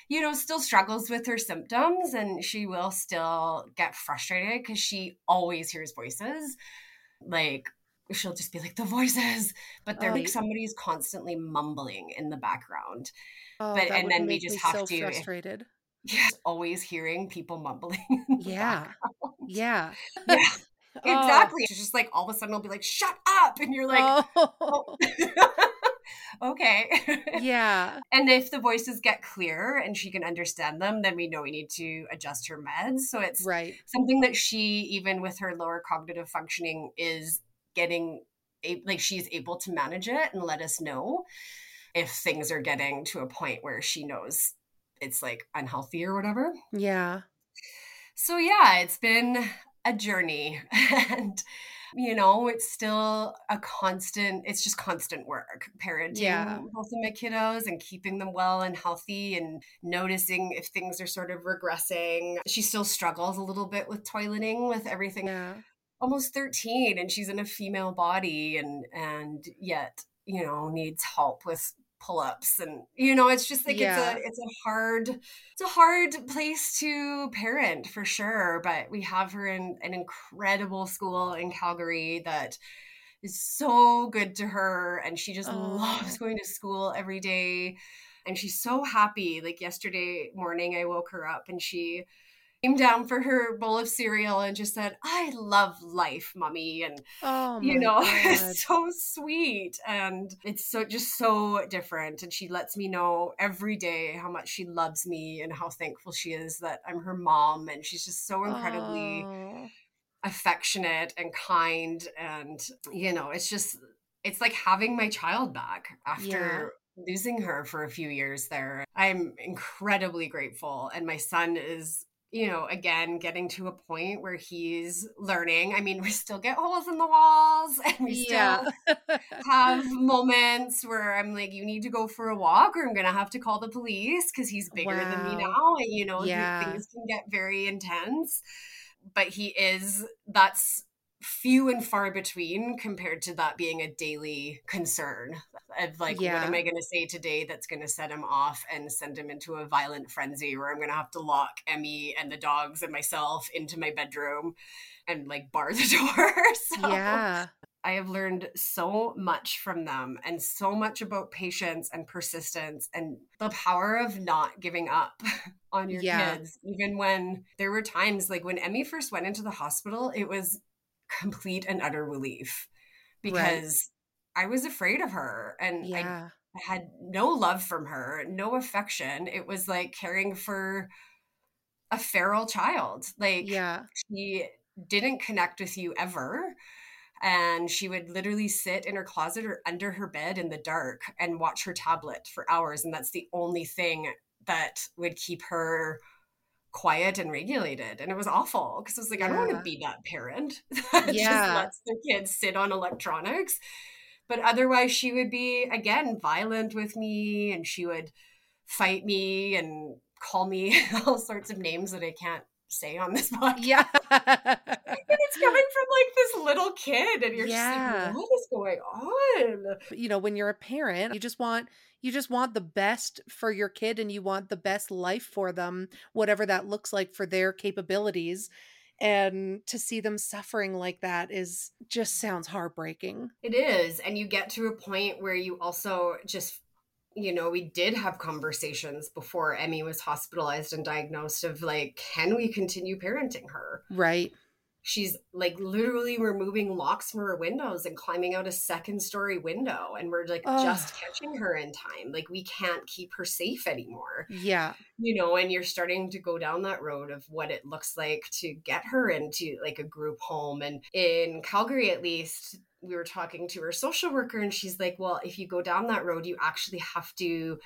you know, still struggles with her symptoms. And she will still get frustrated because she always hears voices. Like, she'll just be like, the voices, but they're like somebody's constantly mumbling in the background. Oh, But- and then we just have so to- frustrated. Yes, always hearing people mumbling. Yeah. Yeah. Yeah, Oh. exactly. It's just like all of a sudden it'll be like, shut up. And you're like, oh. oh. okay. yeah. And if the voices get clear and she can understand them, then we know we need to adjust her meds. So it's Right. something that she, even with her lower cognitive functioning, is getting a- like she's able to manage it and let us know if things are getting to a point where she knows it's like unhealthy or whatever. Yeah. So yeah, it's been a journey and you know, it's still a constant it's just constant work parenting Yeah. both of my kiddos and keeping them well and healthy and noticing if things are sort of regressing. She still struggles a little bit with toileting with everything Yeah. Almost 13 and she's in a female body and and yet you know needs help with pull-ups and you know it's just like Yeah. it's a it's a hard it's a hard place to parent for sure but we have her in an incredible school in calgary that is so good to her and she just Oh. loves going to school every day and she's so happy like yesterday morning i woke her up and she came down for her bowl of cereal and just said i love life mommy and Oh you know it's so sweet and it's so just so different and she lets me know every day how much she loves me and how thankful she is that i'm her mom and she's just so incredibly Oh. affectionate and kind and you know it's just it's like having my child back after losing her for a few years there. I'm incredibly grateful and my son is you know again getting to a point where he's learning i mean we still get holes in the walls and we still have moments where I'm like, you need to go for a walk, or I'm gonna have to call the police because he's bigger than me now, and you know, Yeah. things can get very intense. But he is that's few and far between compared to that being a daily concern of like Yeah. what am i going to say today that's going to set him off and send him into a violent frenzy where i'm going to have to lock emmy and the dogs and myself into my bedroom and like bar the door so Yeah. i have learned so much from them and so much about patience and persistence and the power of not giving up on your Yeah. kids even when there were times like when emmy first went into the hospital it was complete and utter relief because I was afraid of her and Yeah. I had no love from her, no affection. It was like caring for a feral child. Like Yeah. she didn't connect with you ever. And she would literally sit in her closet or under her bed in the dark and watch her tablet for hours. And that's the only thing that would keep her quiet and regulated. And it was awful because I was like, I don't want to be that parent that just lets their kids sit on electronics. But otherwise, she would be, again, violent with me and she would fight me and call me all sorts of names that I can't say on this podcast. Yeah. From like this little kid, and you're Yeah. just like, what is going on? you know, when you're a parent, you just want you just want the best for your kid and you want the best life for them, whatever that looks like for their capabilities. And to see them suffering like that is just sounds heartbreaking. It is. And you get to a point where you also just, you know, we did have conversations before Emmy was hospitalized and diagnosed of like, can we continue parenting her? Right. She's like literally removing locks from her windows and climbing out a second story window. And we're like just catching her in time. Like, we can't keep her safe anymore. Yeah. you know, and you're starting to go down that road of what it looks like to get her into like a group home. And in Calgary, at least, we were talking to her social worker, and she's like, Well, if you go down that road, you actually have to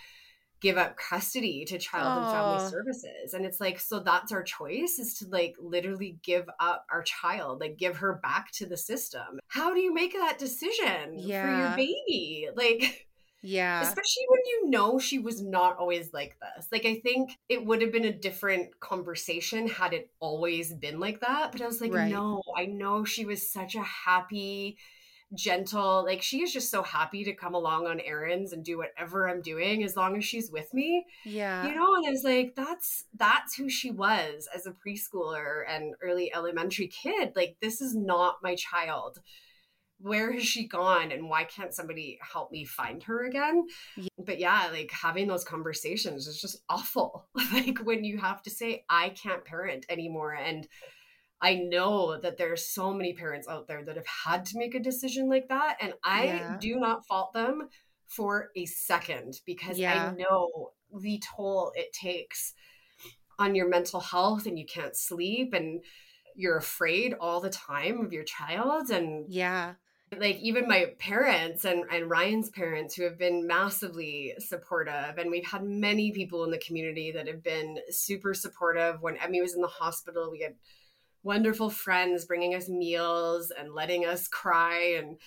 give up custody to child and family services. And it's like, so that's our choice is to like literally give up our child, like give her back to the system. How do you make that decision for your baby? Like, Yeah. especially when you know she was not always like this. Like I think it would have been a different conversation had it always been like that, but I was like Right. no, I know she was such a happy gentle like she is just so happy to come along on errands and do whatever I'm doing as long as she's with me Yeah. you know and i was like that's that's who she was as a preschooler and early elementary kid like this is not my child where has she gone and why can't somebody help me find her again Yeah. but yeah like having those conversations is just awful like when you have to say i can't parent anymore and I know that there are so many parents out there that have had to make a decision like that. And I Yeah. do not fault them for a second because Yeah. I know the toll it takes on your mental health and you can't sleep and you're afraid all the time of your child and Yeah. like even my parents and, and Ryan's parents who have been massively supportive and we've had many people in the community that have been super supportive when Emmy was in the hospital we had wonderful friends bringing us meals and letting us cry and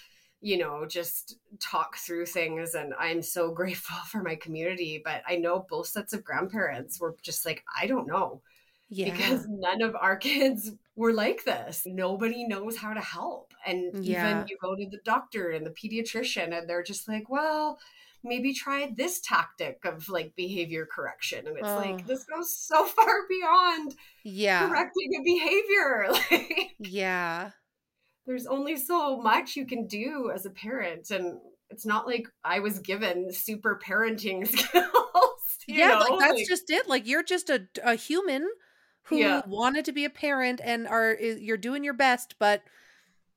you know just talk through things and i'm so grateful for my community but i know both sets of grandparents were just like i don't know Yeah. because none of our kids were like this. Nobody knows how to help. And Yeah. even you go to the doctor and the pediatrician, and they're just like, well, maybe try this tactic of like behavior correction. And it's Oh. like, this goes so far beyond yeah. correcting a behavior. Like, Yeah. there's only so much you can do as a parent. And it's not like I was given super parenting skills. you yeah, know? like that's Like, just it. Like you're just a a human who Yeah. wanted to be a parent and are you're doing your best, but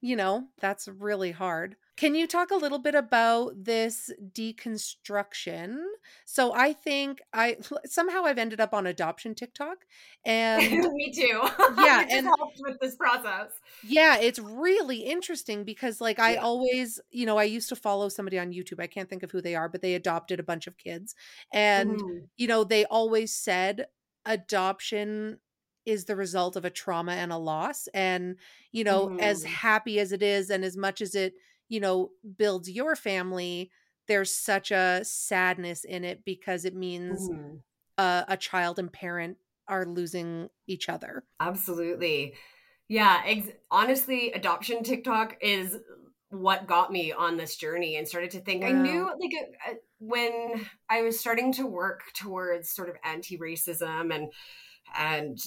you know, that's really hard. Can you talk a little bit about this deconstruction? So I think I somehow I've ended up on adoption TikTok and me too. Yeah, and- helped with this process. yeah, it's really interesting because like I Yeah. always, you know, I used to follow somebody on YouTube. I can't think of who they are, but they adopted a bunch of kids. And Mhm. you know, they always said adoption is the result of a trauma and a loss. And, you know, as Mhm. happy as it is and as much as it, you know, builds your family, there's such a sadness in it because it means Mhm. uh, a child and parent are losing each other. Absolutely. Yeah, ex- honestly, adoption TikTok is what got me on this journey and started to think. I knew like uh, uh, when I was starting to work towards sort of anti-racism and and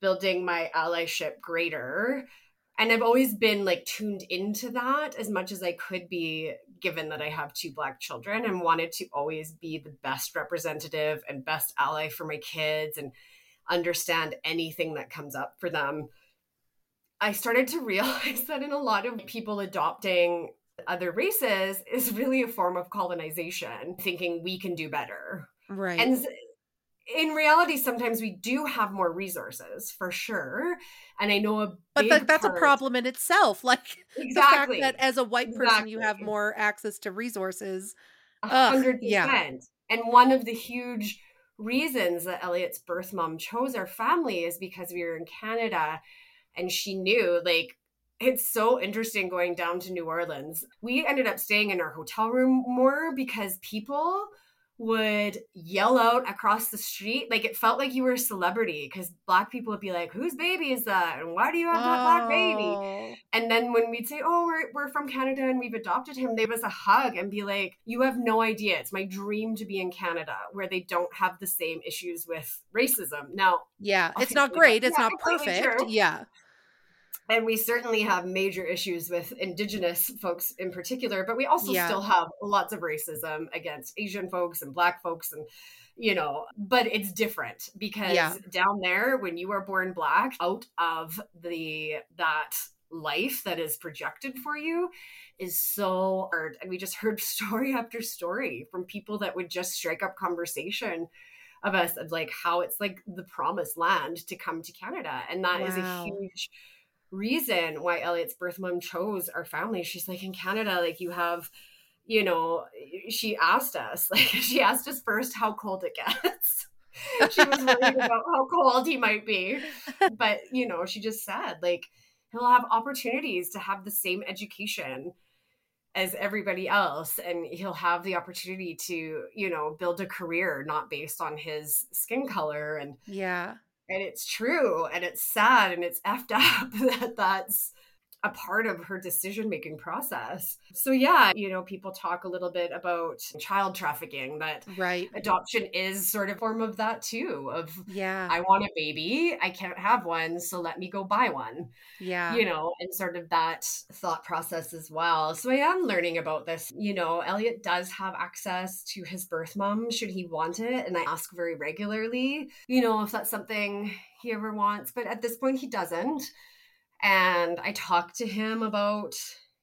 building my allyship greater. And I've always been like tuned into that as much as I could be, given that I have two Black children and wanted to always be the best representative and best ally for my kids and understand anything that comes up for them. I started to realize that in a lot of people adopting other races is really a form of colonization, thinking we can do better. Right. And in reality, sometimes we do have more resources for sure. And I know a but that's a problem in itself. Like Exactly. the fact that as a white person you have more access to resources. A Ugh, hundred yeah. percent. And one of the huge reasons that Elliot's birth mom chose our family is because we were in Canada and she knew like it's so interesting going down to New Orleans. We ended up staying in our hotel room more because people would yell out across the street. Like it felt like you were a celebrity because black people would be like, Whose baby is that? And why do you have that black baby? Oh. And then when we'd say, "Oh, we're we're from Canada and we've adopted him," they give us a hug and be like, "You have no idea. It's my dream to be in Canada where they don't have the same issues with racism." Now, Yeah, it's not great. It's yeah, not perfect. true. Yeah. And we certainly have major issues with indigenous folks in particular, but we also Yeah. still have lots of racism against Asian folks and black folks and you know, but it's different because Yeah. down there when you are born black out of the that life that is projected for you is so hard and we just heard story after story from people that would just strike up conversation of us of like how it's like the promised land to come to Canada and that is Wow. a huge reason why Elliot's birth mom chose our family. She's like in Canada, like you have, you know, she asked us, like she asked us first how cold it gets. she was worried about how cold he might be. But, you know, she just said, like, he'll have opportunities to have the same education as everybody else and he'll have the opportunity to you know build a career not based on his skin color and Yeah. And it's true and it's sad and it's effed up that that's a part of her decision making process so yeah you know people talk a little bit about child trafficking that Right. adoption is sort of form of that too of Yeah. i want a baby i can't have one so let me go buy one yeah. you know, and sort of that thought process as well. So I am learning about this. You know, Elliot does have access to his birth mom should he want it. And I ask very regularly, you know, if that's something he ever wants. But at this point, he doesn't. And I talk to him about,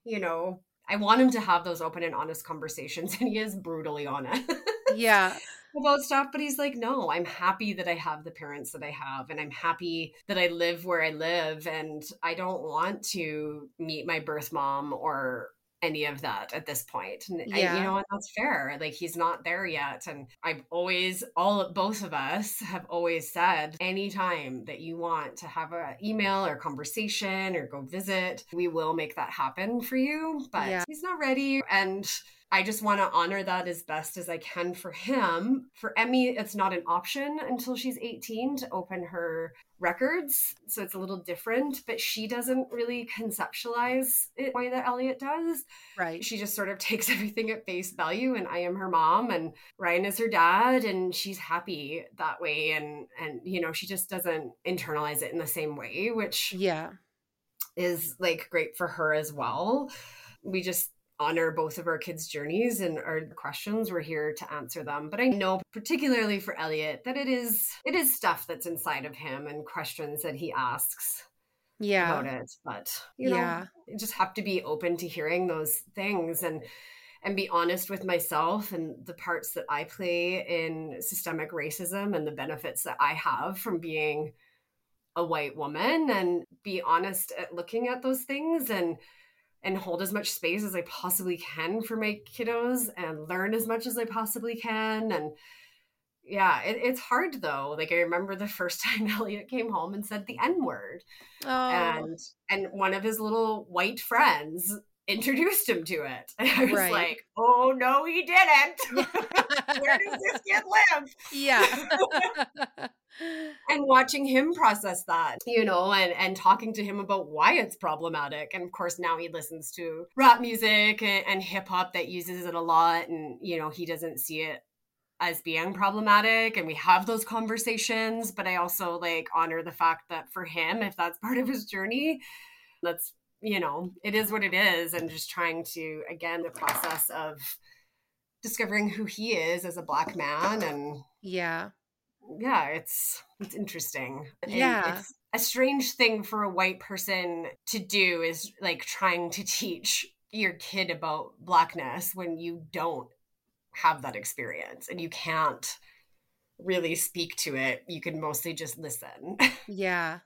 you know, I want him to have those open and honest conversations. And he is brutally honest yeah. about stuff, but he's like, no, I'm happy that I have the parents that I have, and I'm happy that I live where I live, and I don't want to meet my birth mom or any of that at this point. And eh, I, Yeah. you know, and that's fair. Like he's not there yet, and I've always, all both of us have always said, anytime that you want to have a email or conversation or go visit, we will make that happen for you. But Yeah. he's not ready, and I just want to honor that as best as I can for him. For Emmy, it's not an option until she's 18 to open her records. So it's a little different, but she doesn't really conceptualize it the way that Elliot does. Right. She just sort of takes everything at face value and I am her mom and Ryan is her dad and she's happy that way and and you know, she just doesn't internalize it in the same way, which Yeah. is like great for her as well. We just honor both of our kids' journeys and our questions. We're here to answer them. But I know particularly for Elliot that it is it is stuff that's inside of him and questions that he asks Yeah. about it. But you know, Yeah. you just have to be open to hearing those things and and be honest with myself and the parts that I play in systemic racism and the benefits that I have from being a white woman and be honest at looking at those things and and hold as much space as I possibly can for my kiddos and learn as much as I possibly can and yeah, it, it's hard though. Like I remember the first time Elliot came home and said the N word Oh. and and one of his little white friends introduced him to it. And I was Right. like, oh no, he didn't. Where does this kid live? yeah. And watching him process that you know and and talking to him about why it's problematic. And of course now he listens to rap music and, and hip hop that uses it a lot. And you know he doesn't see it as being problematic. And we have those conversations. But i also like honor the fact that for him if that's part of his journey that's you know it is what it is. And just trying to again the process of discovering who he is as a black man and yeah. Yeah it's it's interesting Yeah. it's a strange thing for a white person to do is like trying to teach your kid about blackness when you don't have that experience and you can't really speak to it you can mostly just listen Yeah.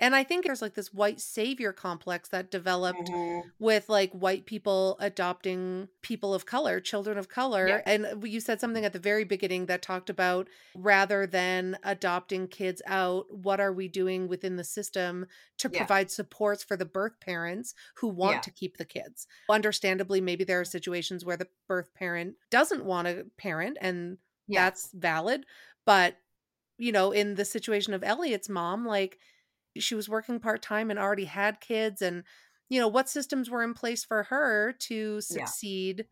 And I think there's like this white savior complex that developed Mhm. with like white people adopting people of color, children of color. Yeah. And you said something at the very beginning that talked about rather than adopting kids out, what are we doing within the system to Yeah. provide supports for the birth parents who want Yeah. to keep the kids? Understandably, maybe there are situations where the birth parent doesn't want to parent and that's valid. But, you know, in the situation of Elliot's mom, like she was working part time and already had kids. And, you know, what systems were in place for her to Yeah. succeed?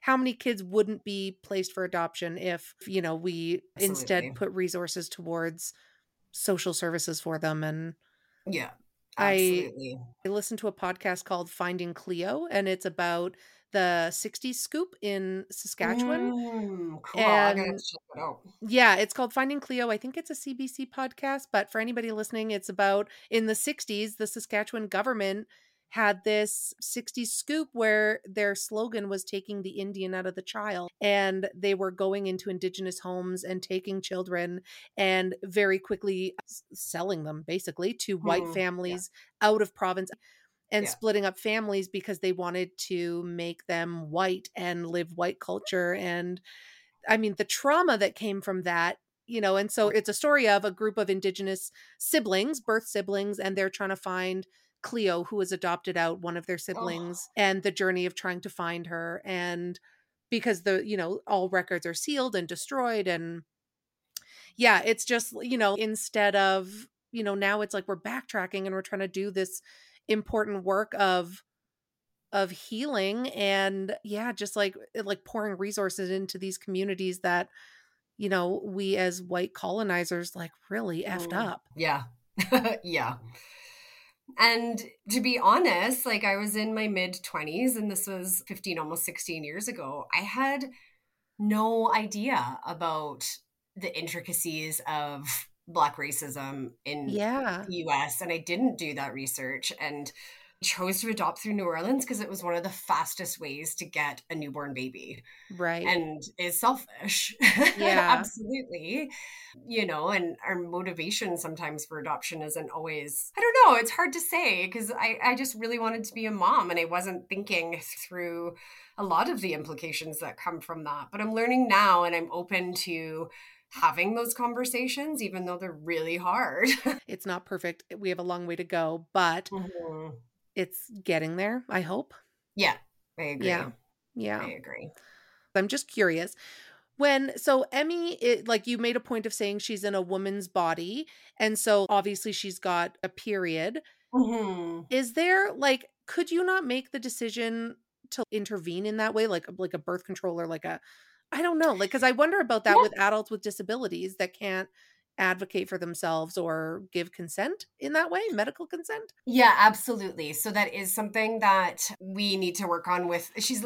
How many kids wouldn't be placed for adoption if, you know, we instead put resources towards social services for them? And yeah I- I listened to a podcast called Finding Cleo, and it's about the 60s scoop in Saskatchewan. Mm, cool And- check it out Yeah, it's called Finding Cleo. I think it's a CBC podcast, but for anybody listening, it's about in the 60s, the Saskatchewan government had this 60s scoop where their slogan was taking the Indian out of the child. And they were going into Indigenous homes and taking children and very quickly selling them basically to white yeah. families out of province and Yeah. splitting up families because they wanted to make them white and live white culture and I mean, the trauma that came from that, you know, and so it's a story of a group of indigenous siblings, birth siblings, and they're trying to find Cleo, who was adopted out, one of their oh. siblings, and the journey of trying to find her. And because the, you know, all records are sealed and destroyed. And yeah, it's just, you know, instead of, you know, now it's like we're backtracking and we're trying to do this important work of of healing and yeah just like eh, like pouring resources into these communities that you know we as white colonizers like really effed Mm. up Yeah. yeah. And to be honest, like I was in my mid 20s and this was 15, almost 16 years ago. I had no idea about the intricacies of Black racism in yeah the US. And I didn't do that research and chose to adopt through New Orleans because it was one of the fastest ways to get a newborn baby right and is selfish. Yeah. Absolutely. You know, and our motivation sometimes for adoption isn't always, I don't know, it's hard to say because I, I just really wanted to be a mom and I wasn't thinking through a lot of the implications that come from that. But I'm learning now and I'm open to having those conversations, even though they're really hard. it's not perfect we have a long way to go but Mhm. it's getting there i hope Yeah, I agree. Yeah. yeah I agree. i'm just curious when so emmy it, like you made a point of saying she's in a woman's body and so obviously she's got a period Mhm. is there like could you not make the decision to intervene in that way like like a birth control or like a i don't know like because i wonder about that Yeah. with adults with disabilities that can't advocate for themselves or give consent in that way medical consent Yeah, absolutely. So that is something that we need to work on with she's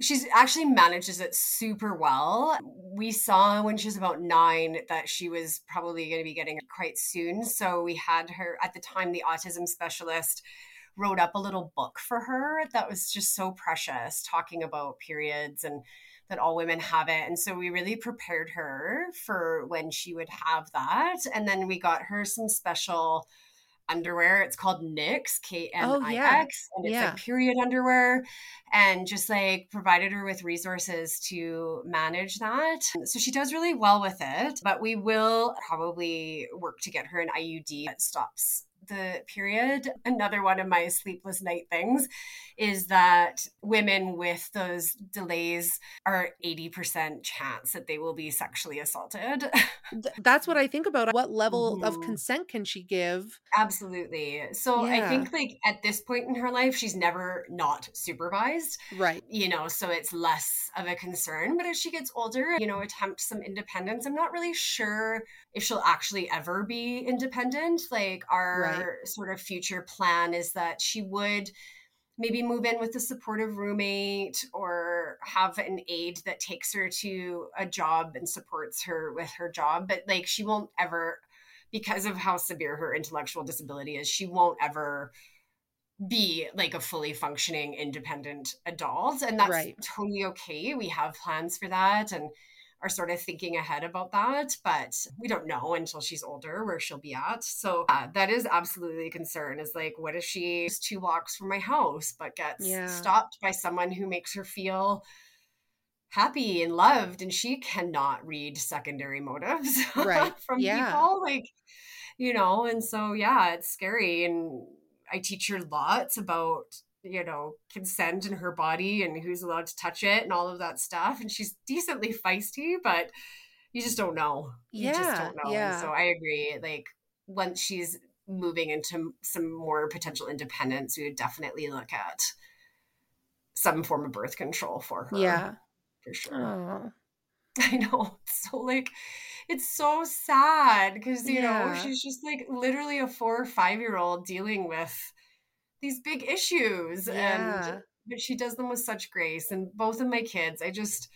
she's actually manages it super well. We saw when she was about 9 that she was probably going to be getting it quite soon. So we had her at the time the autism specialist wrote up a little book for her that was just so precious talking about periods and that all women have it. And so we really prepared her for when she would have that. And then we got her some special underwear. It's called Knix, oh, K N Oh, yeah. And it's Yeah. like period underwear. And just like provided her with resources to manage that. So she does really well with it. But we will probably work to get her an IUD that stops the period. Another one of my sleepless night things is that women with those delays are 80% chance that they will be sexually assaulted. That's what I think about. What level mm-hmm. of consent can she give? Absolutely. So yeah. I think like at this point in her life, she's never not supervised. Right. You know, so it's less of a concern. But as she gets older, you know, attempt some independence, I'm not really sure if she'll actually ever be independent. Like our right. sort of future plan is that she would maybe move in with a supportive roommate or have an aide that takes her to a job and supports her with her job but like she won't ever because of how severe her intellectual disability is she won't ever be like a fully functioning independent adult and that's right. totally okay we have plans for that and are sort of thinking ahead about that, but we don't know until she's older where she'll be at. So uh, that is absolutely a concern is like, what if she's two blocks from my house, but gets yeah. stopped by someone who makes her feel happy and loved and she cannot read secondary motives right. from yeah. people like you know and so yeah it's scary and i teach her lots about you know, consent in her body and who's allowed to touch it and all of that stuff. And she's decently feisty, but you just don't know. You yeah, just don't know. Yeah. So I agree. Like once she's moving into some more potential independence, we would definitely look at some form of birth control for her. Yeah. For sure. Oh. Aww. I know. So like it's so sad because you yeah. know she's just like literally a four or five year old dealing with these big issues yeah. and but she does them with such grace and both of my kids i just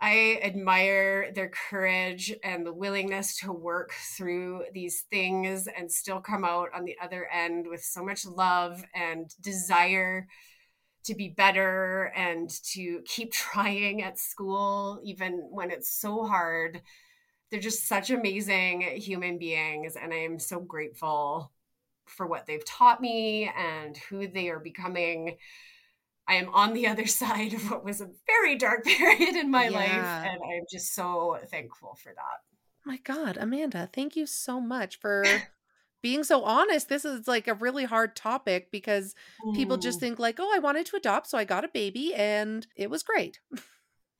i admire their courage and the willingness to work through these things and still come out on the other end with so much love and desire to be better and to keep trying at school even when it's so hard they're just such amazing human beings and i am so grateful for what they've taught me and who they are becoming. I am on the other side of what was a very dark period in my yeah. life, and I'm just so thankful for that. My God, Amanda, thank you so much for being so honest. This is like a really hard topic because mm. people just mm. think like, "Oh, I wanted to adopt, so I got a baby and it was great."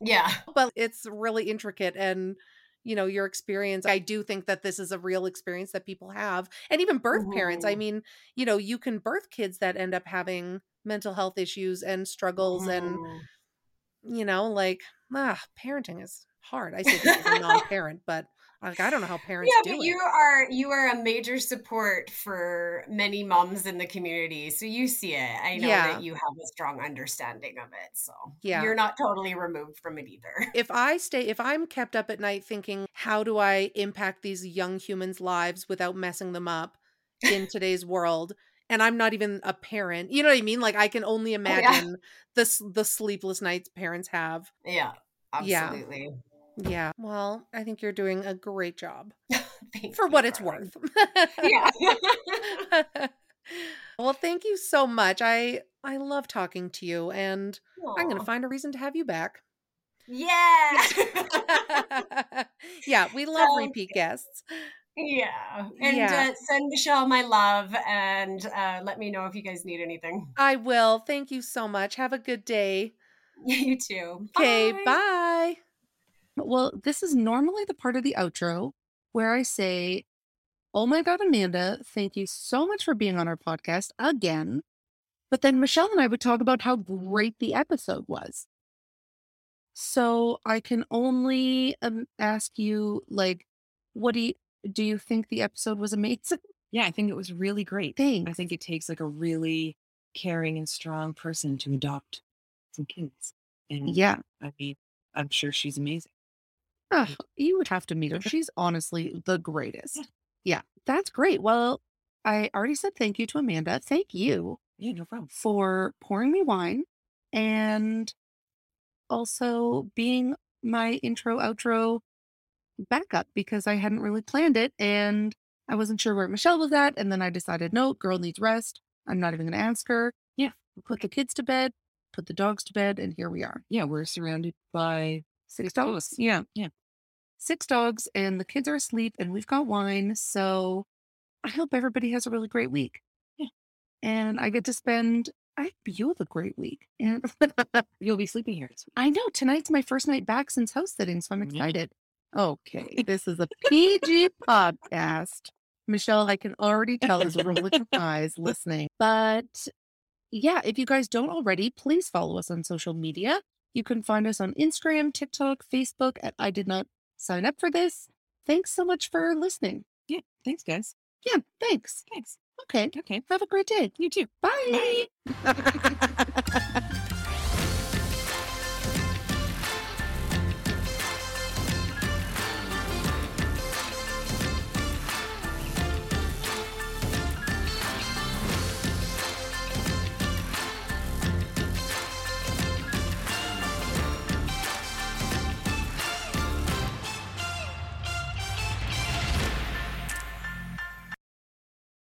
Yeah. but it's really intricate and you know your experience i do think that this is a real experience that people have and even birth mm-hmm. parents i mm-hmm. mean you know you can birth kids that end up having mental health issues and struggles mm-hmm. and you know like ah parenting is hard i say this as a non-parent but like I don't know how parents yeah, but you are you are a major support for many moms in the community. So you see it. I know yeah. that you have a strong understanding of it. So yeah. you're not totally removed from it either. If I stay if I'm kept up at night thinking, how do I impact these young humans' lives without messing them up in today's world? And I'm not even a parent. You know what I mean? Like I can only imagine oh, yeah. the the sleepless nights parents have. Yeah. Absolutely. Yeah. Yeah. Well, I think you're doing a great job for what it's worth. yeah. well, thank you so much. I I love talking to you and Aww. I'm going to find a reason to have you back. Yeah. yeah, we love um, repeat guests. Yeah. And yeah. Uh, send Michelle my love and uh, let me know if you guys need anything. I will. Thank you so much. Have a good day. You too. Okay, bye. bye. Well, this is normally the part of the outro where I say, Oh my God, Amanda, thank you so much for being on our podcast again. But then Michelle and I would talk about how great the episode was. So I can only um, ask you, like, what do you do? You think the episode was amazing? Yeah, I think it was really great. Thanks. I think it takes like a really caring and strong person to adopt some kids. And yeah, I mean, I'm sure she's amazing. Oh, you would have to meet her. She's honestly the greatest. Yeah, that's great. Well, I already said thank you to Amanda. Thank you Yeah, no problem. for pouring me wine and also being my intro outro backup because I hadn't really planned it and I wasn't sure where Michelle was at. And then I decided, no, girl needs rest. I'm not even going to ask her. Yeah. Put the kids to bed, put the dogs to bed, and here we are. Yeah, we're surrounded by Six dogs. Yeah. Yeah. Six dogs, and the kids are asleep, and we've got wine. So I hope everybody has a really great week. Yeah. And I get to spend, I hope you have a great week. And You'll be sleeping here. I know tonight's my first night back since house sitting, so I'm Yeah. excited. Okay, this is a PG podcast. Michelle, I can already tell is rolling her eyes listening. But yeah, if you guys don't already, please follow us on social media. You can find us on Instagram, TikTok, Facebook at I did not sign up for this. Thanks so much for listening. Yeah. Thanks, guys. Yeah, thanks. Thanks. Okay, Okay. have a great day. You too. Bye. Bye.